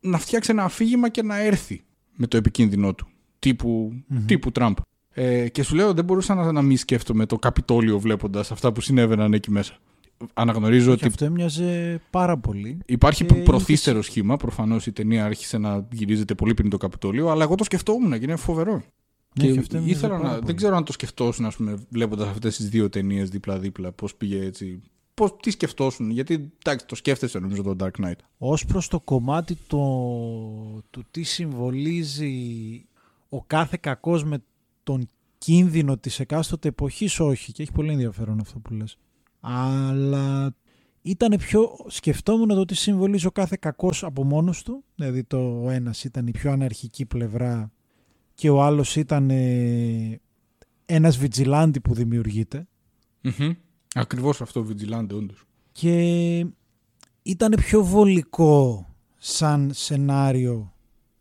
να φτιάξει ένα αφήγημα και να έρθει με το επικίνδυνό του. Τύπου, τύπου Τραμπ. Ε, και σου λέω, δεν μπορούσα να, να μην σκέφτομαι το Καπιτόλιο βλέποντας αυτά που συνέβαιναν εκεί μέσα. Αναγνωρίζω Και ότι αυτό έμοιαζε πάρα πολύ. Υπάρχει Και προθύστερο σχήμα. Προφανώς η ταινία άρχισε να γυρίζεται πολύ πριν το Καπιτόλιο, αλλά εγώ το σκεφτόμουν και είναι φοβερό. Ναι, και και αυτό έμοιαζε ήθελα πάρα να. πολύ. Δεν ξέρω αν το σκεφτόσουν, ας πούμε, βλέποντας αυτές τις δύο ταινίες δίπλα-δίπλα, πώς πήγε έτσι. Πώς, τι σκεφτόσουν, γιατί εντάξει, το σκέφτεσαι νομίζω το Dark Knight. Ως προς το κομμάτι το, του τι συμβολίζει ο κάθε κακός με τον κίνδυνο της εκάστοτε εποχής, όχι. Και έχει πολύ ενδιαφέρον αυτό που λες. Αλλά ήταν πιο... Σκεφτόμουν το τι συμβολίζει ο κάθε κακός από μόνος του. Δηλαδή το ο ένας ήταν η πιο αναρχική πλευρά και ο άλλος ήταν ε, ένας βιτζιλάντι που δημιουργείται. Mm-hmm. Ακριβώς αυτό, Vigilante, όντως. και ήταν πιο βολικό σαν σενάριο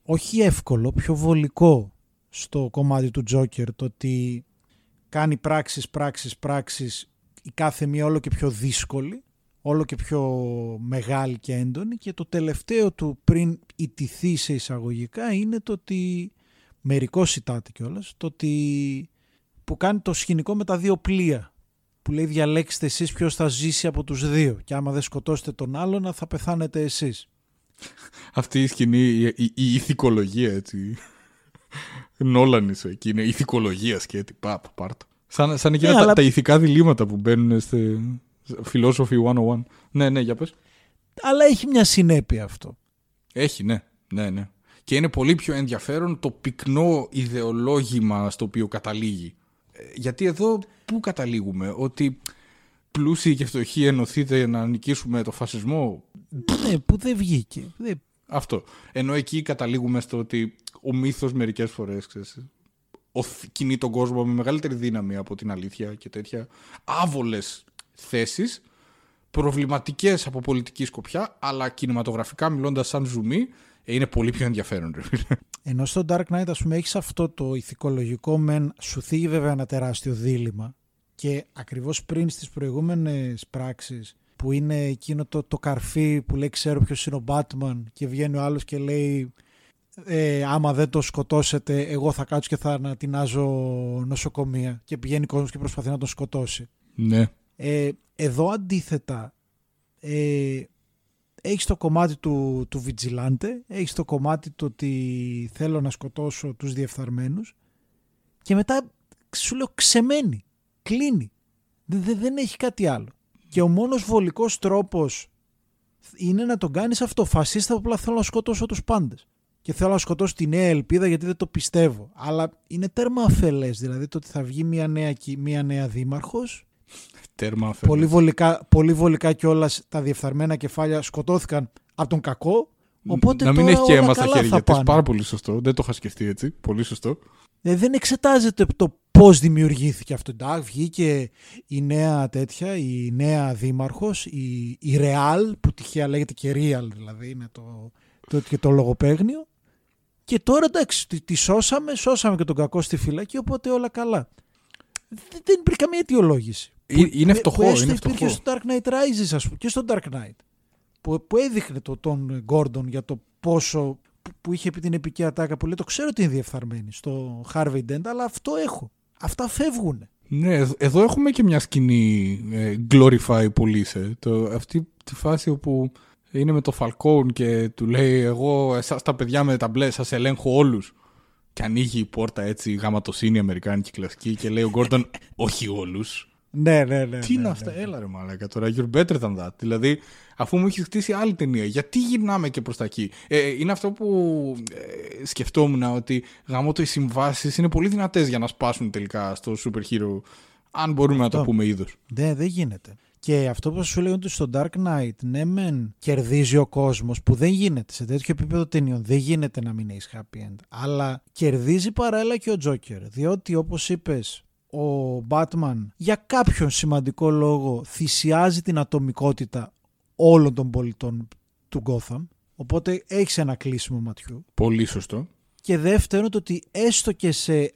όχι εύκολο, πιο βολικό στο κομμάτι του Joker το ότι κάνει πράξεις, πράξεις, πράξεις η κάθε μία όλο και πιο δύσκολη όλο και πιο μεγάλη και έντονη και το τελευταίο του πριν ιτηθεί σε εισαγωγικά είναι το ότι μερικός σιτάτη κιόλας το ότι που κάνει το σκηνικό με τα δύο πλοία που λέει διαλέξτε εσείς ποιος θα ζήσει από τους δύο και άμα δεν σκοτώσετε τον άλλον θα πεθάνετε εσείς. Αυτή η σκηνή, η, η, η ηθικολογία έτσι. Νόλαν είσαι εκεί, είναι ηθικολογίας σκέτη. Πάπα, πάρτο. Σαν, σαν εκείνα Ναι, τα, αλλά- τα ηθικά διλήμματα που μπαίνουν στη Philosophy 101. Ναι, ναι, για πες. Αλλά έχει μια συνέπεια αυτό. Έχει, ναι. ναι, ναι. Και είναι πολύ πιο ενδιαφέρον το πυκνό ιδεολόγημα στο οποίο καταλήγει. Ε, Γιατί εδώ πού καταλήγουμε, ότι πλούσιοι και φτωχοί ενωθείτε για να νικήσουμε το φασισμό; ναι, που δεν βγήκε. Δεν... Αυτό. Ενώ εκεί καταλήγουμε στο ότι ο μύθος μερικές φορές ξέρεις, οθ- κινεί τον κόσμο με μεγαλύτερη δύναμη από την αλήθεια και τέτοια άβολες θέσεις προβληματικές από πολιτική σκοπιά αλλά κινηματογραφικά μιλώντας σαν ζουμί ε, είναι πολύ πιο ενδιαφέρον. ρε φίλε. Ενώ στο Dark Knight ας πούμε έχεις αυτό το ηθικολογικό μεν σου θίγει βέβαια ένα τεράστιο δίλημα και ακριβώς πριν στις προηγούμενες πράξεις που είναι εκείνο το, το καρφί που λέει ξέρω ποιος είναι ο Batman και βγαίνει ο άλλος και λέει ε, άμα δεν το σκοτώσετε εγώ θα κάτσω και θα ανατινάζω νοσοκομεία και πηγαίνει κόσμος και προσπαθεί να τον σκοτώσει. ναι. Ε, εδώ αντίθετα ε, έχεις το κομμάτι του, του Vigilante, έχεις το κομμάτι του ότι θέλω να σκοτώσω τους διεφθαρμένους και μετά σου λέω ξεμένει, κλείνει. Δεν, δεν, δεν έχει κάτι άλλο. Και ο μόνος βολικός τρόπος είναι να τον κάνεις αυτό. Φασίστα απλά θέλω να σκοτώσω τους πάντες. Και θέλω να σκοτώσω τη νέα ελπίδα γιατί δεν το πιστεύω. Αλλά είναι τέρμα αφελές. Δηλαδή το ότι θα βγει μια νέα, κυ- μια νέα δήμαρχος Τέρμα αφελές. πολύ βολικά, πολύ βολικά κιόλας τα διεφθαρμένα κεφάλια σκοτώθηκαν από τον κακό, Οπότε να μην τώρα έχει και όλα αίμα στα καλά χέρια θα της. πάνε. Πάρα πολύ σωστό. Δεν το είχα σκεφτεί έτσι. Πολύ σωστό. Ε, δεν εξετάζεται το πώς δημιουργήθηκε αυτό. Εντάξει, βγήκε η νέα τέτοια, η νέα δήμαρχος, η, η Real, που τυχαία λέγεται και Real δηλαδή, είναι το, το, και το λογοπαίγνιο. Και τώρα εντάξει, τη, τη σώσαμε, σώσαμε και τον κακό στη φυλακή, οπότε όλα καλά. Δεν, δεν υπήρχε καμία αιτιολόγηση. Ε, είναι που- φτωχό, Που έστω είναι υπήρχε φτωχό. στο Dark Knight Rises, ας πούμε, και στο Dark Knight. Που, που έδειχνε το, τον Gordon για το πόσο. Που, που είχε πει την επική ατάκα που λέει: Το ξέρω ότι είναι διεφθαρμένη στο Harvey Dent, αλλά αυτό έχω. Αυτά φεύγουν. Ναι, εδ- εδώ έχουμε και μια σκηνή ε, glorify police. ε. Το, αυτή τη φάση όπου είναι με το Falcone και του λέει εγώ εσάς τα παιδιά με τα μπλε σας ελέγχω όλους. Και ανοίγει η πόρτα έτσι γαματοσύνη αμερικάνικη κλασική και λέει ο Gordon όχι όλους. Ναι, ναι, ναι. Τι ναι, είναι ναι. αυτά, έλα ρε μαλάκα τώρα, you're better than that. Δηλαδή, αφού μου έχεις χτίσει άλλη ταινία, γιατί γυρνάμε και προς τα εκεί; Ε, είναι αυτό που ε, σκεφτόμουν ότι γάμο το οι συμβάσεις είναι πολύ δυνατές για να σπάσουν τελικά στο super hero, αν μπορούμε να το Αυτό. πούμε είδος. Ναι, δεν γίνεται. Και αυτό που σου λέω ότι στο Dark Knight, ναι, μεν κερδίζει ο κόσμος που δεν γίνεται σε τέτοιο επίπεδο ταινιών. Δεν γίνεται να μην έχεις happy end. Αλλά κερδίζει παράλληλα και ο Joker. Διότι όπως είπες, ο Batman για κάποιον σημαντικό λόγο θυσιάζει την ατομικότητα όλων των πολιτών του Gotham. Οπότε έχεις ένα κλείσιμο ματιού. Πολύ σωστό. Και δεύτερο το ότι έστω και σε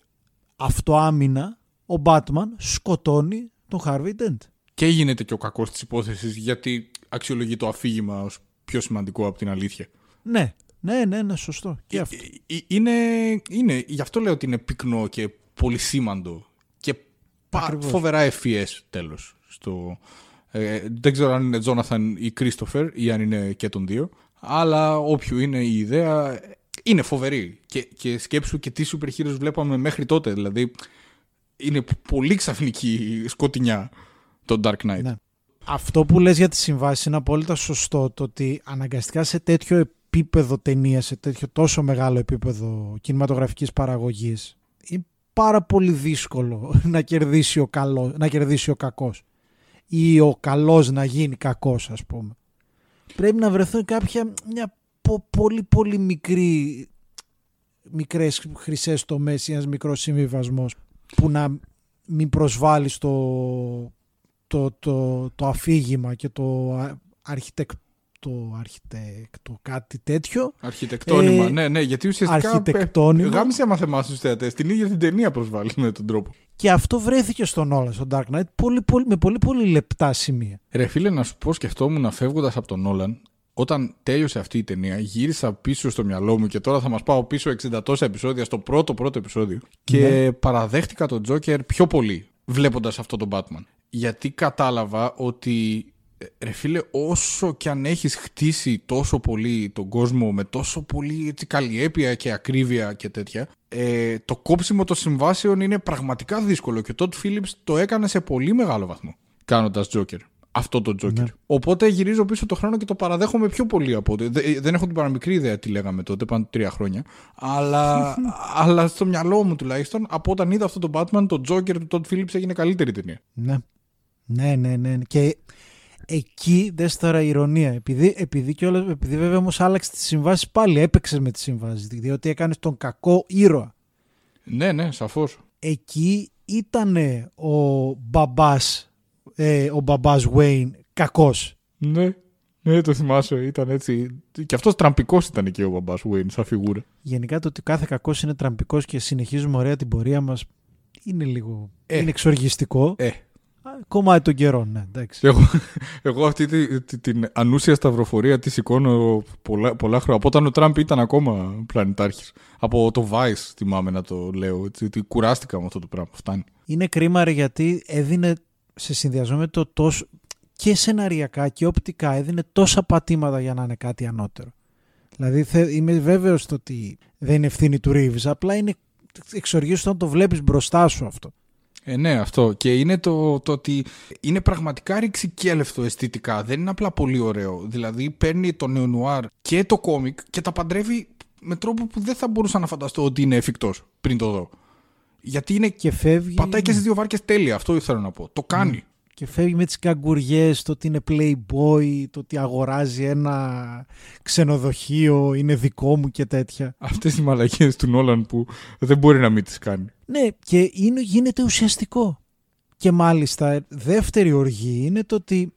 αυτοάμυνα ο Batman σκοτώνει τον Harvey Dent. Και γίνεται και ο κακός της υπόθεσης γιατί αξιολογεί το αφήγημα ως πιο σημαντικό από την αλήθεια. Ναι, ναι, ναι, ναι, σωστό. Και αυτό. Ε, ε, Είναι, είναι, γι' αυτό λέω ότι είναι πυκνό και πολύ σήμαντο και πα- Ακριβώς. φοβερά ευφυές τέλος. Στο, ε, δεν ξέρω αν είναι Τζόναθαν ή Κρίστοφερ ή αν είναι και των δύο, αλλά όποιο είναι η ιδέα ε, είναι φοβερή. Και, και σκέψου και τι super heroes βλέπαμε μέχρι τότε, δηλαδή είναι πολύ ξαφνική σκοτεινιά το Dark Knight. Ναι. Αυτό που λες για τις συμβάσεις είναι απόλυτα σωστό. Το ότι αναγκαστικά σε τέτοιο επίπεδο ταινία, σε τέτοιο τόσο μεγάλο επίπεδο κινηματογραφικής παραγωγής, είναι πάρα πολύ δύσκολο να κερδίσει ο, καλός, να κερδίσει ο κακός. Ή ο καλός να γίνει κακός, ας πούμε. Πρέπει να βρεθούν κάποια μια πο- πολύ πολύ μικρή μικρές χρυσές τομές ή ένας μικρός συμβιβασμός που να μην προσβάλλει στο, το, το, το αφήγημα και το α- αρχιτεκ, το αρχιτεκτο κάτι τέτοιο Αρχιτεκτόνημα, Ε, ναι, ναι, γιατί ουσιαστικά αρχιτεκτόνημα. ε, γάμισε εμάς εμάς τους θεατές, την ίδια την ταινία προσβάλλει με τον τρόπο. και αυτό βρέθηκε στον Όλα στο Dark Knight πολύ, πολύ, με πολύ πολύ λεπτά σημεία Ρε φίλε, να σου πω, σκεφτόμουν φεύγοντας από τον Νόλαν, όταν τέλειωσε αυτή η ταινία, γύρισα πίσω στο μυαλό μου και τώρα θα μας πάω πίσω 60 τόσα επεισόδια στο πρώτο πρώτο επεισόδιο. Και Ναι. παραδέχτηκα τον Τζόκερ πιο πολύ βλέποντας αυτό τον Batman. Γιατί κατάλαβα ότι. ε, Ρε φίλε, όσο κι αν έχεις χτίσει τόσο πολύ τον κόσμο με τόσο πολύ έτσι, καλλιέπεια και ακρίβεια και τέτοια, ε, το κόψιμο των συμβάσεων είναι πραγματικά δύσκολο και ο Τότ Φίλιπς το έκανε σε πολύ μεγάλο βαθμό κάνοντας Joker. Αυτό το Joker. Ναι. Οπότε γυρίζω πίσω το χρόνο και το παραδέχομαι πιο πολύ από ότι. δε- Δεν έχω την παραμικρή ιδέα τι λέγαμε τότε, πάνω τρία χρόνια. Αλλά, αλλά στο μυαλό μου τουλάχιστον, από όταν είδα αυτό το Batman, το Joker του Todd Phillips έγινε καλύτερη ταινία. ναι. Ναι ναι ναι και εκεί δες τώρα η ηρωνία επειδή, επειδή, κιόλας, επειδή βέβαια όμως άλλαξε τις συμβάσεις πάλι έπαιξε με τις συμβάσεις διότι έκανες τον κακό ήρωα Ναι, ναι, σαφώς. εκεί ήταν ο μπαμπάς ε, ο μπαμπάς Wayne κακός Ναι, ναι, το θυμάσαι. Ήταν έτσι. Και αυτός τραμπικός ήταν και ο μπαμπάς Wayne, σαν φιγούρα. γενικά το ότι κάθε κακός είναι τραμπικός και συνεχίζουμε ωραία την πορεία μας είναι λίγο Ε. είναι εξοργιστικό Ε, Α, κομμάτι των καιρών ναι εντάξει εγώ, εγώ αυτή τη, τη- την ανούσια σταυροφορία τη σηκώνω πολλά, πολλά χρόνια. Από όταν ο Τραμπ ήταν ακόμα πλανητάρχης. Από το Vice θυμάμαι να το λέω. Έτσι, ότι κουράστηκα με αυτό το πράγμα. Φτάνει. είναι κρίμα ρε γιατί έδινε σε συνδυασμό με το τόσο και σεναριακά και οπτικά έδινε τόσα πατήματα για να είναι κάτι ανώτερο. Δηλαδή θε- είμαι βέβαιος στο ότι δεν είναι ευθύνη του Reeves, απλά είναι εξοργίστο όταν το βλέπεις μπροστά σου αυτό. Ε, ναι, αυτό. Και είναι το, το ότι είναι πραγματικά ρηξικέλευτο αισθητικά. Δεν είναι απλά πολύ ωραίο. Δηλαδή παίρνει το νεονουάρ και το κόμικ και τα παντρεύει με τρόπο που δεν θα μπορούσα να φανταστώ ότι είναι εφικτός πριν το δω. Γιατί είναι Και φεύγει... Πατάει και στις δύο βάρκες τέλεια. Αυτό ήθελα να πω. Το κάνει. Και φεύγει με τις καγκουριές, το ότι είναι playboy, το ότι αγοράζει ένα ξενοδοχείο, είναι δικό μου και τέτοια. Αυτές οι μαλακίες του Νόλαν που δεν μπορεί να μην τις κάνει. Ναι, και είναι, γίνεται ουσιαστικό. Και μάλιστα δεύτερη οργή είναι το ότι,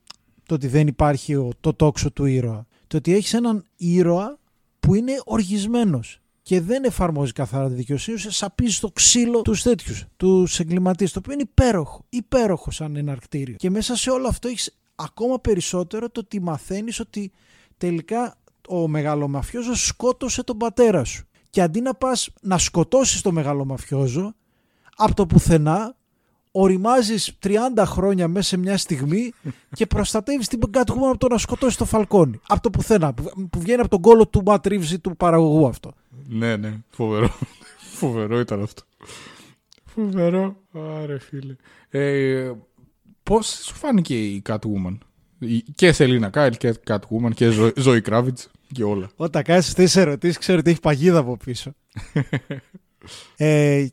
το ότι δεν υπάρχει ο, το τόξο του ήρωα. Το ότι έχεις έναν ήρωα που είναι οργισμένος και δεν εφαρμόζει καθαρά τη δικαιοσύνη, ουσιαστικά σαπίζει στο ξύλο τους τέτοιους, τους εγκληματίες, το οποίο είναι υπέροχο. Υπέροχο σαν εναρκτήριο. Και μέσα σε όλο αυτό έχεις ακόμα περισσότερο το ότι μαθαίνεις ότι τελικά ο μεγαλομαφιόζος σκότωσε τον πατέρα σου. Και αντί να πας να σκοτώσεις τον μεγαλομαφιόζο, από το πουθενά οριμάζεις 30 χρόνια μέσα σε μια στιγμή και προστατεύεις την Catwoman από το να σκοτώσει το φαλκόνι. Από το πουθενά, που που βγαίνει από τον κόλο του Matt Reeves ή του παραγωγού αυτό. Ναι, ναι, φοβερό. φοβερό ήταν αυτό. Φοβερό. Άρε φίλε. Ε, πώς σου φάνηκε η Catwoman. Η- Και Σελίνα Κάιλ και Catwoman και Ζω- Ζωή Κράβιτς και όλα. Όταν κάνεις αυτές τις ερωτήσεις, ξέρω ότι έχει παγίδα από πίσω. ε,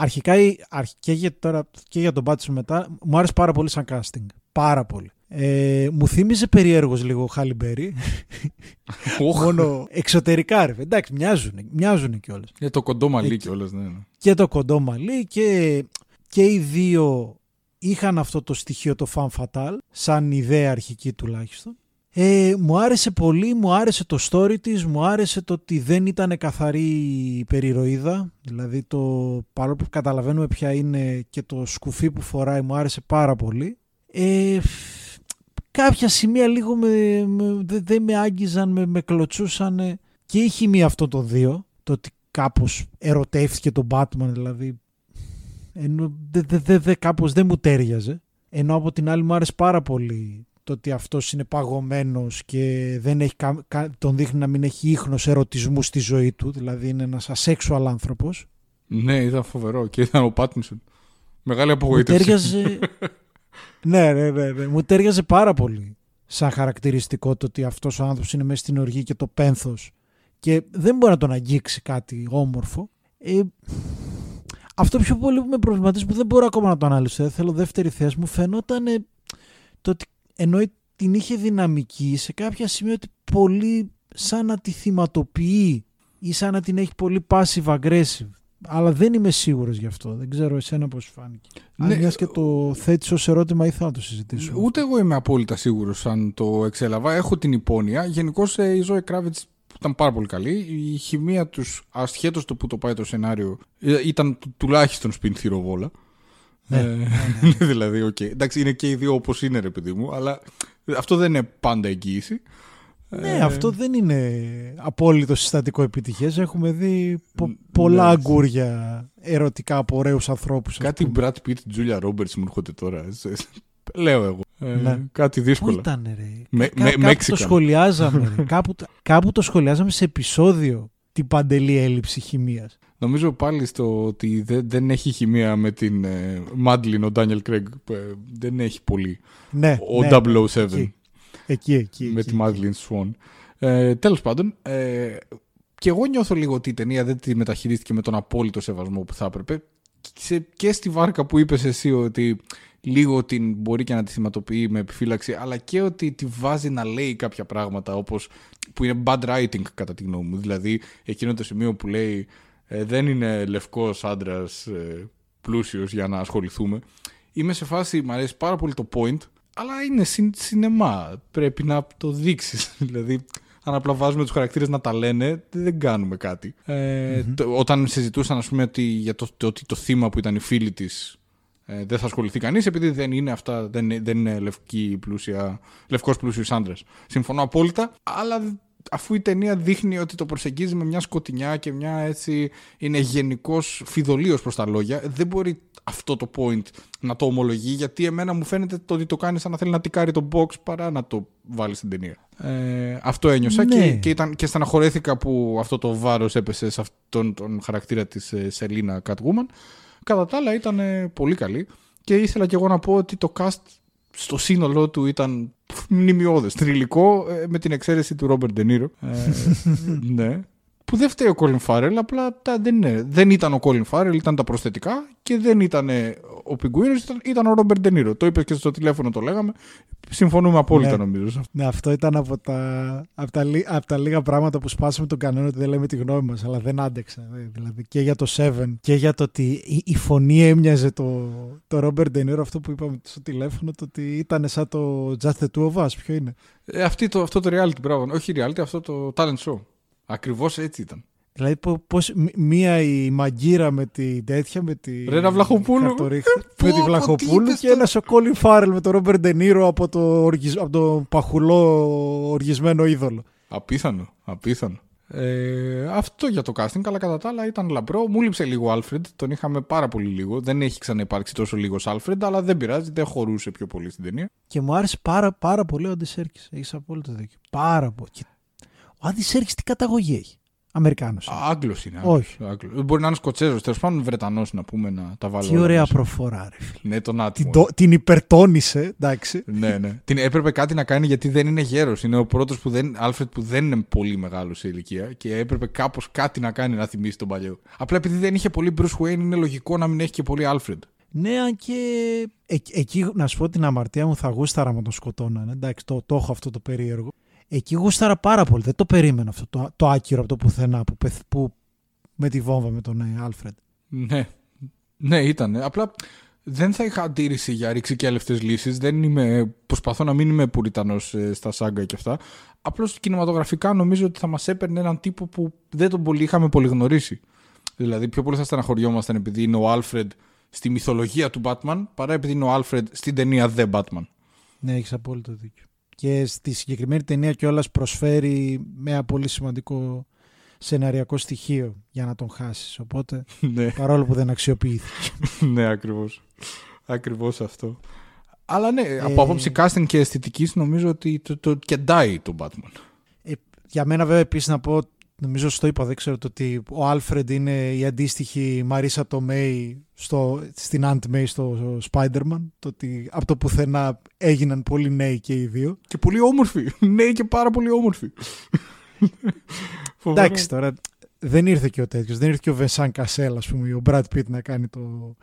αρχικά, η- αρχ- και, για, τώρα, και για τον Πάτσο μετά, μου άρεσε πάρα πολύ σαν casting. Πάρα πολύ. Ε, μου θύμιζε περιέργως λίγο Χάλι Μπέρι. Οχ. Μόνο εξωτερικά, ρε. Εντάξει, μοιάζουν, μοιάζουν κιόλας. Για το κοντό μαλλί Εκεί. κιόλας, ναι, ναι. Και το κοντό μαλλί και, και οι δύο είχαν αυτό το στοιχείο το fan fatal, σαν ιδέα αρχική τουλάχιστον. Ε, μου άρεσε πολύ, μου άρεσε το story της, μου άρεσε το ότι δεν ήταν καθαρή υπερηρωίδα, δηλαδή το παρόλο που καταλαβαίνουμε ποια είναι και το σκουφί που φοράει μου άρεσε πάρα πολύ. Ε, κάποια σημεία λίγο με, με- δεν δεν με άγγιζαν, με, με κλωτσούσαν και η χημεία αυτών των δύο, το ότι κάπως ερωτεύτηκε τον Batman δηλαδή ενώ δε, δε, δε, δε, κάπως δεν μου τέριαζε. Ενώ από την άλλη μου άρεσε πάρα πολύ το ότι αυτός είναι παγωμένος και δεν έχει, κα- κα- τον δείχνει να μην έχει ίχνος ερωτισμού στη ζωή του δηλαδή είναι ένας ασέξουαλ άνθρωπος. Ναι, ήταν φοβερό και ήταν ο Πάτινσον. Μεγάλη μου απογοήτευση. τέριαζε ναι, ναι, ναι, ναι, μου τέριαζε πάρα πολύ σαν χαρακτηριστικό το ότι αυτός ο άνθρωπος είναι μέσα στην οργή και το πένθος και δεν μπορεί να τον αγγίξει κάτι όμορφο. Ε, αυτό πιο πολύ που με προβληματίζει που δεν μπορώ ακόμα να το αναλύσω. Δεν θέλω δεύτερη θέση. Μου φαινόταν ε, το ότι ενώ την είχε δυναμική σε κάποια σημεία ότι πολύ σαν να τη θυματοποιεί ή σαν να την έχει πολύ passive aggressive αλλά δεν είμαι σίγουρος γι' αυτό δεν ξέρω εσένα πώς σου φάνηκε Ναι, αν μιας και το θέτεις ως ερώτημα ήθελα να το συζητήσω Ούτε εγώ είμαι απόλυτα σίγουρος αν το εξέλαβα. Έχω την υπόνοια. Γενικώς η Ζωή Κράβιτ ήταν πάρα πολύ καλή. Η χημεία τους, ασχέτως το που το πάει το σενάριο, ε, ήταν του- τουλάχιστον σπινθηροβόλα. Ναι, Ε, δηλαδή, οκ. Εντάξει, είναι και οι δύο όπως είναι, ρε παιδί μου, αλλά αυτό δεν είναι πάντα εγγύηση. Ναι, Ε, αυτό δεν είναι απόλυτο συστατικό επιτυχίες. Έχουμε δει πο- πολλά ναι. αγκούρια ερωτικά από ωραίους ανθρώπους. ας Κάτι πούμε. Brad Pitt, Julia Roberts μου έρχονται τώρα. Ε, Λέω εγώ. Ε, Ναι. Κάτι Πού δύσκολο. ήταν ρε; Με- Κα- με- κάπου το Mexican. σχολιάζαμε. ρε. κάπου, το- κάπου το σχολιάζαμε σε επεισόδιο την παντελή έλλειψη χημίας. Νομίζω πάλι στο ότι δεν, δεν έχει χημεία με την ε, Μάντλιν, ο Ντάνιελ Κρέγκ. που, ε, δεν έχει πολύ. Ναι, Ο ναι, 007 εκεί. Εκεί, εκεί. με εκεί. τη Μάντλιν Σουόν. Ε, Τέλος πάντων, ε, και εγώ νιώθω λίγο ότι η ταινία δεν τη μεταχειρίστηκε με τον απόλυτο σεβασμό που θα έπρεπε. Σε- και στη βάρκα που είπες εσύ ότι λίγο την μπορεί και να τη θυματοποιεί με επιφύλαξη, αλλά και ότι τη βάζει να λέει κάποια πράγματα όπως που είναι bad writing κατά τη γνώμη μου. Δηλαδή εκείνο το σημείο που λέει ε, δεν είναι λευκός άντρας ε, πλούσιος για να ασχοληθούμε. Είμαι σε φάση, μου αρέσει πάρα πολύ το point, αλλά είναι συν, σινεμά. Πρέπει να το δείξεις. δηλαδή, αν απλά βάζουμε τους χαρακτήρες να τα λένε, δεν κάνουμε κάτι. Ε, το- όταν συζητούσαν, ας πούμε, ότι, για το, το, ότι το θύμα που ήταν η φίλη της ε, δεν θα ασχοληθεί κανείς επειδή δεν είναι αυτά, δεν, είναι- δεν είναι λευκή πλούσια, λευκός πλούσιος άντρας. Συμφωνώ απόλυτα, αλλά αφού η ταινία δείχνει ότι το προσεγγίζει με μια σκοτεινιά και μια έτσι είναι γενικώς φειδωλή ως προς τα λόγια, δεν μπορεί αυτό το point να το ομολογεί γιατί εμένα μου φαίνεται το ότι το κάνεις σαν να θέλει να τικάρει το box παρά να το βάλεις στην ταινία. Ε, αυτό ένιωσα Ναι. και, και, ήταν, και στεναχωρέθηκα που αυτό το βάρος έπεσε σε αυτόν τον χαρακτήρα της ε, Σελίνα Catwoman. Κατά τα άλλα ήταν ε, πολύ καλή και ήθελα και εγώ να πω ότι το cast στο σύνολό του ήταν μνημειώδες, θρυλικό ε, με την εξαίρεση του Ρόμπερτ Ντενίρο. Ε, ναι. Που δεν φταίει ο Colin Farrell, απλά τα, δεν, είναι. δεν ήταν ο Colin Farrell, ήταν τα προσθετικά και δεν ήταν ε, ο Πιγκουίνος, ήταν, ήταν ο Ρόμπερ Ντενίρο. Το είπες και στο τηλέφωνο, το λέγαμε. Συμφωνούμε απόλυτα Ναι. νομίζω. Ναι, αυτό ήταν από τα, από, τα, λι- από τα λίγα πράγματα που σπάσαμε τον κανόνα ότι δεν λέμε τη γνώμη μας, αλλά δεν άντεξα. ε, Δηλαδή και για το Seven και για το ότι η, η φωνή έμοιαζε το, το Robert De Niro, αυτό που είπαμε στο τηλέφωνο, το ότι ήταν σαν το Just the Two of Us. Ποιο είναι. Ε, αυτή το, αυτό το reality, μπράβο. Όχι reality, αυτό το talent show. Ακριβώς έτσι ήταν. Δηλαδή πώ- πώς μ- μία η Μαγκύρα με την τέτοια, με τη Ρένα Βλαχοπούλου. Χαρτορίχτη, Πω, με τη πω, τι Βλαχοπούλου είπες και τώρα. ένας ο Colin Farrell με τον Robert De Niro από το, οργισ- από το παχουλό οργισμένο είδωλο. Απίθανο, απίθανο. Ε, αυτό για το casting, αλλά κατά τα άλλα ήταν λαμπρό. Μου λείψε λίγο ο Alfred, τον είχαμε πάρα πολύ λίγο. Δεν έχει ξαναυπάρξει τόσο λίγος Alfred, αλλά δεν πειράζει, δεν χωρούσε πιο πολύ στην ταινία. Και μου άρεσε πάρα, πάρα πολύ ο Άντι Σέρκης. Έχεις απόλυτο δίκιο. Πάρα πολύ. Και Ο Άντι Σέρκης τι καταγωγή έχει; Αμερικάνος. είναι. Άγγλος είναι. Όχι. Άγγλος. Μπορεί να είναι Σκοτσέζος, τέλος πάντων Βρετανός να πούμε να τα βάλω. Τι όλα ωραία μέσα. προφορά, ρε φίλε. Ναι, τον Την, άτιμο. το- την υπερτόνισε, εντάξει. ναι, ναι. Την έπρεπε κάτι να κάνει γιατί δεν είναι γέρος. Είναι ο πρώτος που δεν, Alfred που δεν είναι πολύ μεγάλος σε ηλικία και έπρεπε κάπως κάτι να κάνει να θυμίσει τον παλιό. Απλά επειδή δεν είχε πολύ Bruce Wayne, είναι λογικό να μην έχει και πολύ Alfred. Ναι, αν και ε- εκεί, να σου πω την αμαρτία μου, θα γούσταρα με τον σκοτώνανε. Εντάξει, το, το έχω αυτό το περίεργο. Εκεί γούσταρα πάρα πολύ. Δεν το περίμενα αυτό το, το άκυρο από το πουθενά που, πεθ- που με τη βόμβα με τον ε, Άλφρεντ. Ναι. Ναι, ήταν. Απλά δεν θα είχα αντίρρηση για ρηξικέλευτες λύσεις. Δεν είμαι. Προσπαθώ να μην είμαι πουριτανός στα σάγκα και αυτά. Απλώς κινηματογραφικά νομίζω ότι θα μας έπαιρνε έναν τύπο που δεν τον πολύ είχαμε πολύ γνωρίσει. Δηλαδή, πιο πολύ θα στεναχωριόμασταν επειδή είναι ο Άλφρεντ στη μυθολογία του Batman παρά επειδή είναι ο Άλφρεντ στην ταινία The Batman. Ναι, έχεις απόλυτο δίκιο. Και στη συγκεκριμένη ταινία κιόλας προσφέρει με ένα πολύ σημαντικό σεναριακό στοιχείο για να τον χάσεις. Οπότε, ναι, παρόλο που δεν αξιοποιήθηκε. ναι, ακριβώς. Ακριβώς αυτό. Αλλά ναι, από άποψη casting και αισθητικής νομίζω ότι το, το κεντάει τον Batman. Ε, για μένα, βέβαια, επίσης να πω, νομίζω στο είπα, δεν ξέρω το ότι ο Άλφρεντ είναι η αντίστοιχη Μαρίσα Τομέη στο, στην Aunt May στο Spider-Man. Το ότι από το πουθενά έγιναν πολύ νέοι και οι δύο. Και πολύ όμορφη. Ναι, και πάρα πολύ όμορφη. Φοβερό. Εντάξει, τώρα δεν ήρθε και ο τέτοιος. Δεν ήρθε και ο Βεσάν Κασέλ, ας πούμε, ή ο Μπρατ Πίτ να κάνει το,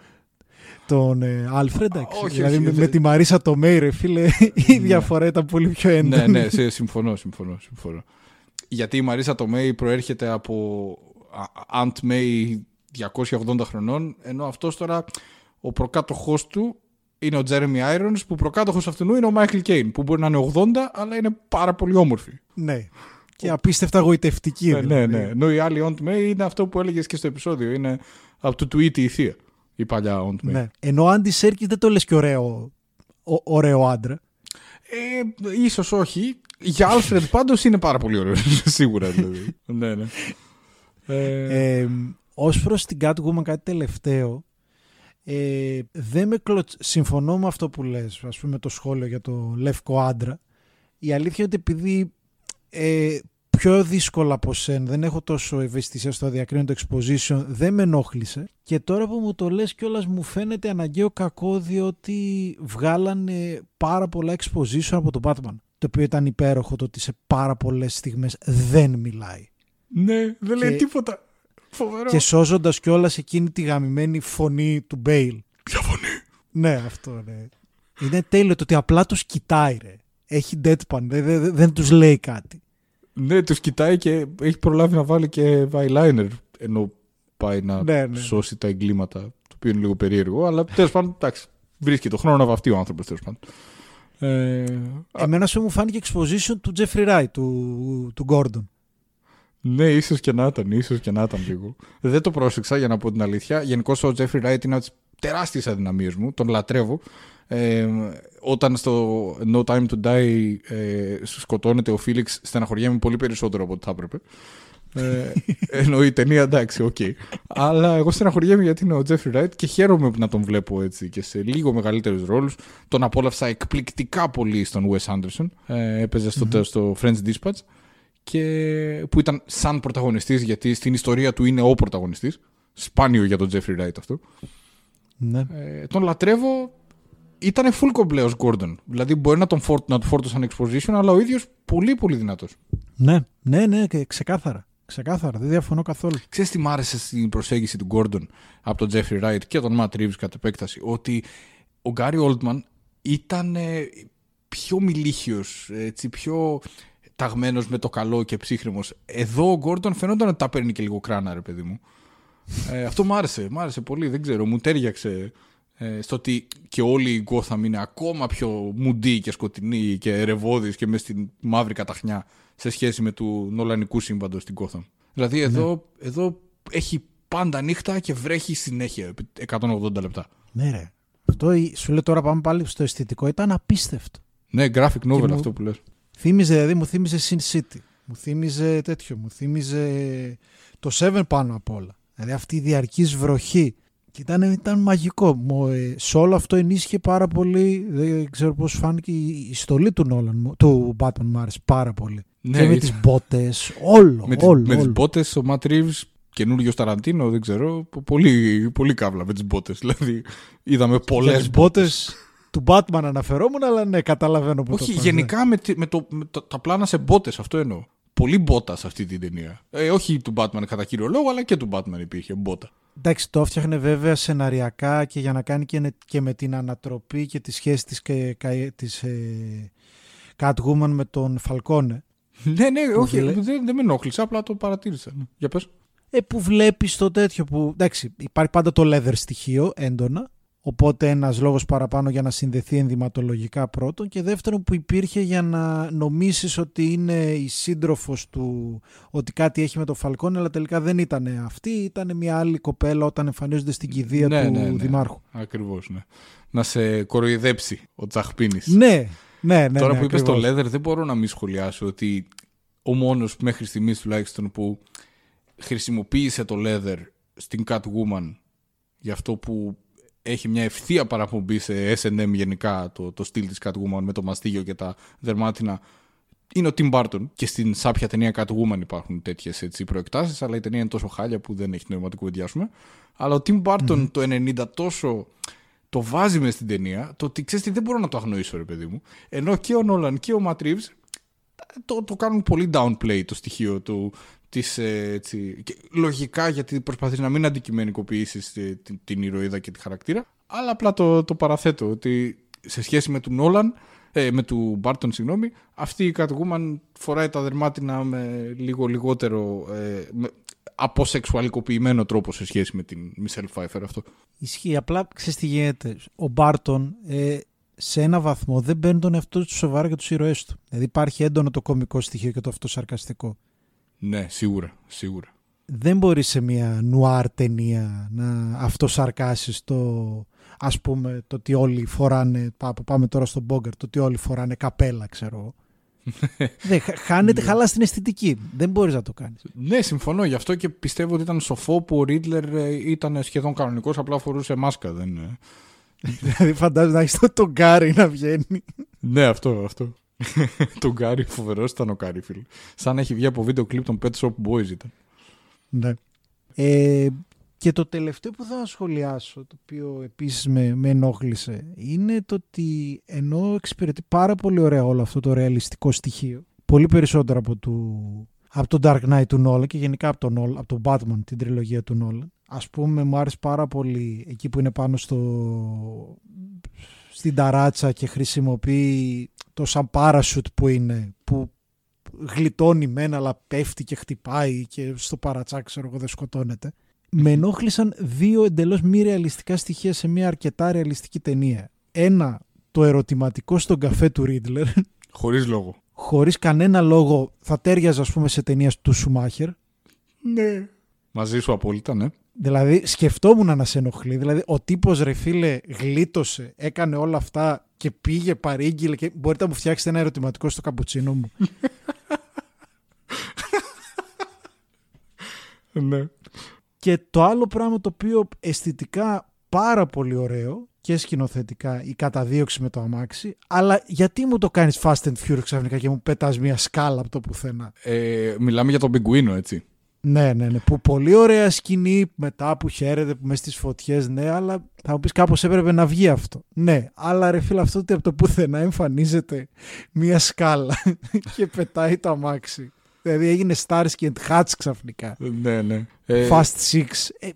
τον Άλφρεντ. εντάξει. όχι, δηλαδή όχι, με, δεν- με τη Μαρίσα Τομέη, ρε φίλε, η διαφορά ήταν πολύ πιο έντονη. ναι, ναι, σε- συμφωνώ, συμφωνώ, συμφωνώ. Γιατί η Μαρίσα Τομέι προέρχεται από Α- Aunt May 280 χρονών, ενώ αυτός τώρα ο προκάτοχός του είναι ο Jeremy Irons, που προκάτοχος αυτού είναι ο Michael Caine, που μπορεί να είναι 80, αλλά είναι πάρα πολύ όμορφη. Ναι. Και απίστευτα γοητευτική. Ναι, ναι, δηλαδή. ναι. Ενώ η άλλη Aunt May είναι αυτό που έλεγες και στο επεισόδιο, είναι από το Tweety η θεία, η παλιά Aunt May. Ναι. Ενώ ο Άντι Σέρκη δεν το λες και ωραίο, ο- ωραίο άντρα. Ε, ίσως όχι. Για Alfred πάντως είναι πάρα πολύ ωραίο. Σίγουρα δηλαδή. ναι, ναι. Ε, Ε, Ω προς την Catwoman, κάτι τελευταίο. Ε, δεν με κλωτ... Συμφωνώ με αυτό που λες, ας πούμε το σχόλιο για το λευκό άντρα. Η αλήθεια είναι ότι επειδή ε, πιο δύσκολα από σένα, δεν έχω τόσο ευαισθησία στο διακρίνω το exposition, δεν με ενόχλησε. Και τώρα που μου το λες κιόλας μου φαίνεται αναγκαίο κακό διότι βγάλανε πάρα πολλά exposition από τον Batman. Το οποίο ήταν υπέροχο το ότι σε πάρα πολλές στιγμές δεν μιλάει. ναι, δεν λέει και- τίποτα. Φοβερό. Και σώζοντας κιόλας εκείνη τη γαμημένη φωνή του Μπέιλ. Ποια φωνή; Ναι, αυτό ναι. Είναι τέλειο το ότι απλά τους κοιτάει, ρε. Έχει deadpan, δεν, δεν, δεν τους λέει κάτι. Ναι, τους κοιτάει και έχει προλάβει να βάλει και eyeliner ενώ πάει να Ναι, ναι. σώσει τα εγκλήματα, το οποίο είναι λίγο περίεργο, αλλά τέλος πάντων, εντάξει, βρίσκει το χρόνο να βαφτεί ο άνθρωπος, τέλος πάντων. Ε, α, Εμένα σου μου φάνηκε exposition του Jeffrey Wright, του, του Gordon. ναι, ίσως και να ήταν, ίσως και να ήταν λίγο. Δεν το πρόσεξα για να πω την αλήθεια. Γενικώς ο Jeffrey Wright είναι από τις τεράστιες αδυναμίες μου, τον λατρεύω. Ε, όταν στο No Time to Die ε, σκοτώνεται ο Φίλιξ, στεναχωριέμαι πολύ περισσότερο από ό,τι θα έπρεπε. Ε, ενώ η ταινία εντάξει, οκ. Αλλά εγώ στεναχωριέμαι γιατί είναι ο Jeffrey Wright και χαίρομαι να τον βλέπω έτσι και σε λίγο μεγαλύτερους ρόλους. Τον απόλαυσα εκπληκτικά πολύ στον Wes Anderson. Ε, έπαιζε στο, στο French Dispatch και που ήταν σαν πρωταγωνιστής γιατί στην ιστορία του είναι ο πρωταγωνιστής. Σπάνιο για τον Jeffrey Wright αυτό. Ναι. Ε, τον λατρεύω. Ήταν full κομπλέ ως Gordon. Δηλαδή μπορεί να τον φόρ, να του φόρτωσαν exposition, αλλά ο ίδιος πολύ πολύ δυνατός. ναι, ναι, ναι, και ξεκάθαρα. Ξεκάθαρα, δεν διαφωνώ καθόλου. Ξέρεις τι μ' άρεσε στην προσέγγιση του Gordon από τον Jeffrey Wright και τον Matt Reeves κατ' επέκταση; Ότι ο Gary Oldman ήταν ε, πιο μιλίχιος, έτσι, πιο ταγμένος με το καλό και ψύχρεμος. Εδώ ο Gordon φαινόταν ότι τα παίρνει και λίγο κράνα, ρε παιδί μου. Ε, αυτό μ' άρεσε, μ' άρεσε πολύ, δεν ξέρω, μου τέριαξε ε, στο ότι και όλοι οι Gotham είναι ακόμα πιο μουντοί και σκοτεινοί και ρευώδεις και μες στην μαύρη καταχνιά σε σχέση με του νολανικού σύμπαντο στην Gotham. Δηλαδή εδώ, εδώ έχει πάντα νύχτα και βρέχει συνέχεια επί 180 λεπτά. Ναι, ρε. Αυτό η- σου λέω τώρα πάμε πάλι στο αισθητικό. Ήταν απίστευτο. Ναι, graphic novel μου- αυτό που λες. Θύμιζε, δηλαδή μου θύμιζε Sin City. Μου θύμιζε τέτοιο. Μου θύμιζε το Seven πάνω απ' όλα. Δηλαδή αυτή η διαρκής βροχή. Και ήταν, ήταν μαγικό. Μου, ε, σε όλο αυτό ενίσχυε πάρα πολύ. Δεν ξέρω πώς φάνηκε η, η στολή του Nolan, μου- του Batman μου άρεσε πάρα πολύ. Ναι, και με ήταν- τις μπότες, όλο, Με, τις, όλο. με τις όλο. μπότες ο Matt Reeves, καινούριο Ταραντίνο, δεν ξέρω, πολύ, πολύ κάβλα με τις μπότες. Δηλαδή είδαμε Για πολλές τις μπότες του Batman αναφερόμουν, αλλά ναι, καταλαβαίνω που το Όχι, πας, γενικά με, τη- με, το, με το- τα πλάνα σε μπότες, αυτό εννοώ. Πολύ μπότα σε αυτή την ταινία. Ε, όχι του Batman κατά κύριο λόγο, αλλά και του Batman υπήρχε μπότα. Εντάξει, το έφτιαχνε βέβαια σεναριακά και για να κάνει και, νε- και με την ανατροπή και τη σχέση της, και, κα- της ε, Catwoman με τον Φαλκόνε. Ναι, ναι, όχι, βλέ- δεν, δεν με ενόχλησε, απλά το παρατήρησα. Ναι. Για πες. Ε, που βλέπεις το τέτοιο που... Εντάξει, υπάρχει πάντα το leather στοιχείο έντονα, οπότε ένας λόγος παραπάνω για να συνδεθεί ενδυματολογικά πρώτον και δεύτερον που υπήρχε για να νομίσεις ότι είναι η σύντροφος του, ότι κάτι έχει με τον Φαλκόνε, αλλά τελικά δεν ήταν αυτή, ήταν μια άλλη κοπέλα όταν εμφανίζονται στην κηδεία Ναι, του ναι, ναι. Δημάρχου. Ακριβώς, ναι. Να σε κοροϊδέψει ο Τσαχπίνης. Ναι, ναι, ναι. Τώρα ναι, που είπες το ακριβώς. leather δεν μπορώ να μην σχολιάσω ότι ο μόνος μέχρι στιγμής τουλάχιστον που χρησιμοποίησε το leather στην Catwoman για αυτό που έχει μια ευθεία παραπομπή σε S&M γενικά το, το στυλ της Catwoman με το μαστίγιο και τα δερμάτινα είναι ο Tim Burton και στην σάπια ταινία Catwoman υπάρχουν τέτοιες έτσι, προεκτάσεις αλλά η ταινία είναι τόσο χάλια που δεν έχει νόημα να το κουβεντιάσουμε αλλά ο Tim Burton το 90 τόσο το βάζει μες στην ταινία το ότι ξέρεις τι δεν μπορώ να το αγνοήσω ρε παιδί μου. Ενώ και ο Νόλαν και ο Matt Reeves το, το κάνουν πολύ downplay το στοιχείο του της, ε, έτσι, και λογικά γιατί προσπαθείς να μην αντικειμενικοποιήσεις ε, την, την ηρωίδα και τη χαρακτήρα αλλά απλά το, το παραθέτω ότι σε σχέση με του Νόλαν ε, με του Μπάρτον συγγνώμη αυτή η Catwoman φοράει τα δερμάτινα με λίγο λιγότερο ε, με, αποσεξουαλικοποιημένο τρόπο σε σχέση με την Μισελ Φάιφερ αυτό Ισχύει. Απλά ξέρεις τι γίνεται. Ο Μπάρτον ε, σε ένα βαθμό δεν παίρνει τον εαυτό του σοβαρά για τους ήρωές του. Δηλαδή υπάρχει έντονο το κωμικό στοιχείο και το αυτοσαρκαστικό. ναι σίγουρα σίγουρα Δεν μπορεί σε μια νουάρ ταινία να αυτοσαρκάσεις το ας πούμε το ότι όλοι φοράνε πά- πάμε τώρα στον Μπόγκερ το ότι όλοι φοράνε καπέλα ξέρω εγώ. δεν, χα- χάνεται, χαλά την αισθητική. Δεν μπορείς να το κάνεις. Ναι, συμφωνώ. Γι' αυτό και πιστεύω ότι ήταν σοφό που ο Ρίτλερ ε, ήταν σχεδόν κανονικός, απλά φορούσε μάσκα. Δεν... είναι. δηλαδή φαντάζομαι να έχεις το, τον Γκάρι να βγαίνει. Ναι, αυτό, αυτό. τον Γκάρι, φοβερός ήταν ο Γκάρι, φίλε. Σαν να έχει βγει από βίντεο κλιπ των Pet Shop Boys ήταν. Ναι. Ε, και το τελευταίο που θα σχολιάσω, το οποίο επίσης με, με ενόχλησε, είναι το ότι ενώ εξυπηρετεί πάρα πολύ ωραία όλο αυτό το ρεαλιστικό στοιχείο, πολύ περισσότερο από, του, από τον Dark Knight του Nolan και γενικά από τον, Nolan- από τον Batman, την τριλογία του Nolan. Ας πούμε, μου άρεσε πάρα πολύ εκεί που είναι πάνω στο, στην ταράτσα και χρησιμοποιεί το σαν parachute που είναι, που γλιτώνει μένα αλλά πέφτει και χτυπάει και στο παρατσάκι ξέρω εγώ δεν σκοτώνεται. Με ενόχλησαν δύο εντελώς μη ρεαλιστικά στοιχεία σε μια αρκετά ρεαλιστική ταινία. Ένα, το ερωτηματικό στον καφέ του Ρίτλερ, Χωρίς λόγο. χωρίς κανένα λόγο θα τέριαζε ας πούμε σε ταινία του Σουμάχερ. Ναι. Μαζί σου απόλυτα, ναι. Δηλαδή σκεφτόμουν να σε ενοχλεί. Δηλαδή ο τύπος ρε φίλε γλίτωσε, έκανε όλα αυτά και πήγε παρήγγειλε και μπορείτε να μου φτιάξετε ένα ερωτηματικό στο καπουτσίνο μου. ναι. Και το άλλο πράγμα το οποίο αισθητικά πάρα πολύ ωραίο και σκηνοθετικά η καταδίωξη με το αμάξι, αλλά γιατί μου το κάνεις Fast and Furious ξαφνικά και μου πετάς μια σκάλα από το πουθενά; Ε, μιλάμε για τον πιγκουίνο, έτσι. Ναι, ναι, ναι. Που πολύ ωραία σκηνή μετά που χαίρεται που μέσα στις φωτιές, ναι, αλλά θα μου πεις κάπως έπρεπε να βγει αυτό. Ναι, αλλά ρε φίλε αυτό ότι από το πουθενά εμφανίζεται μια σκάλα και πετάει το αμάξι. Δηλαδή έγινε Starsky and Hutch ξαφνικά. ναι, ναι. Ε, Fast Six. Ε,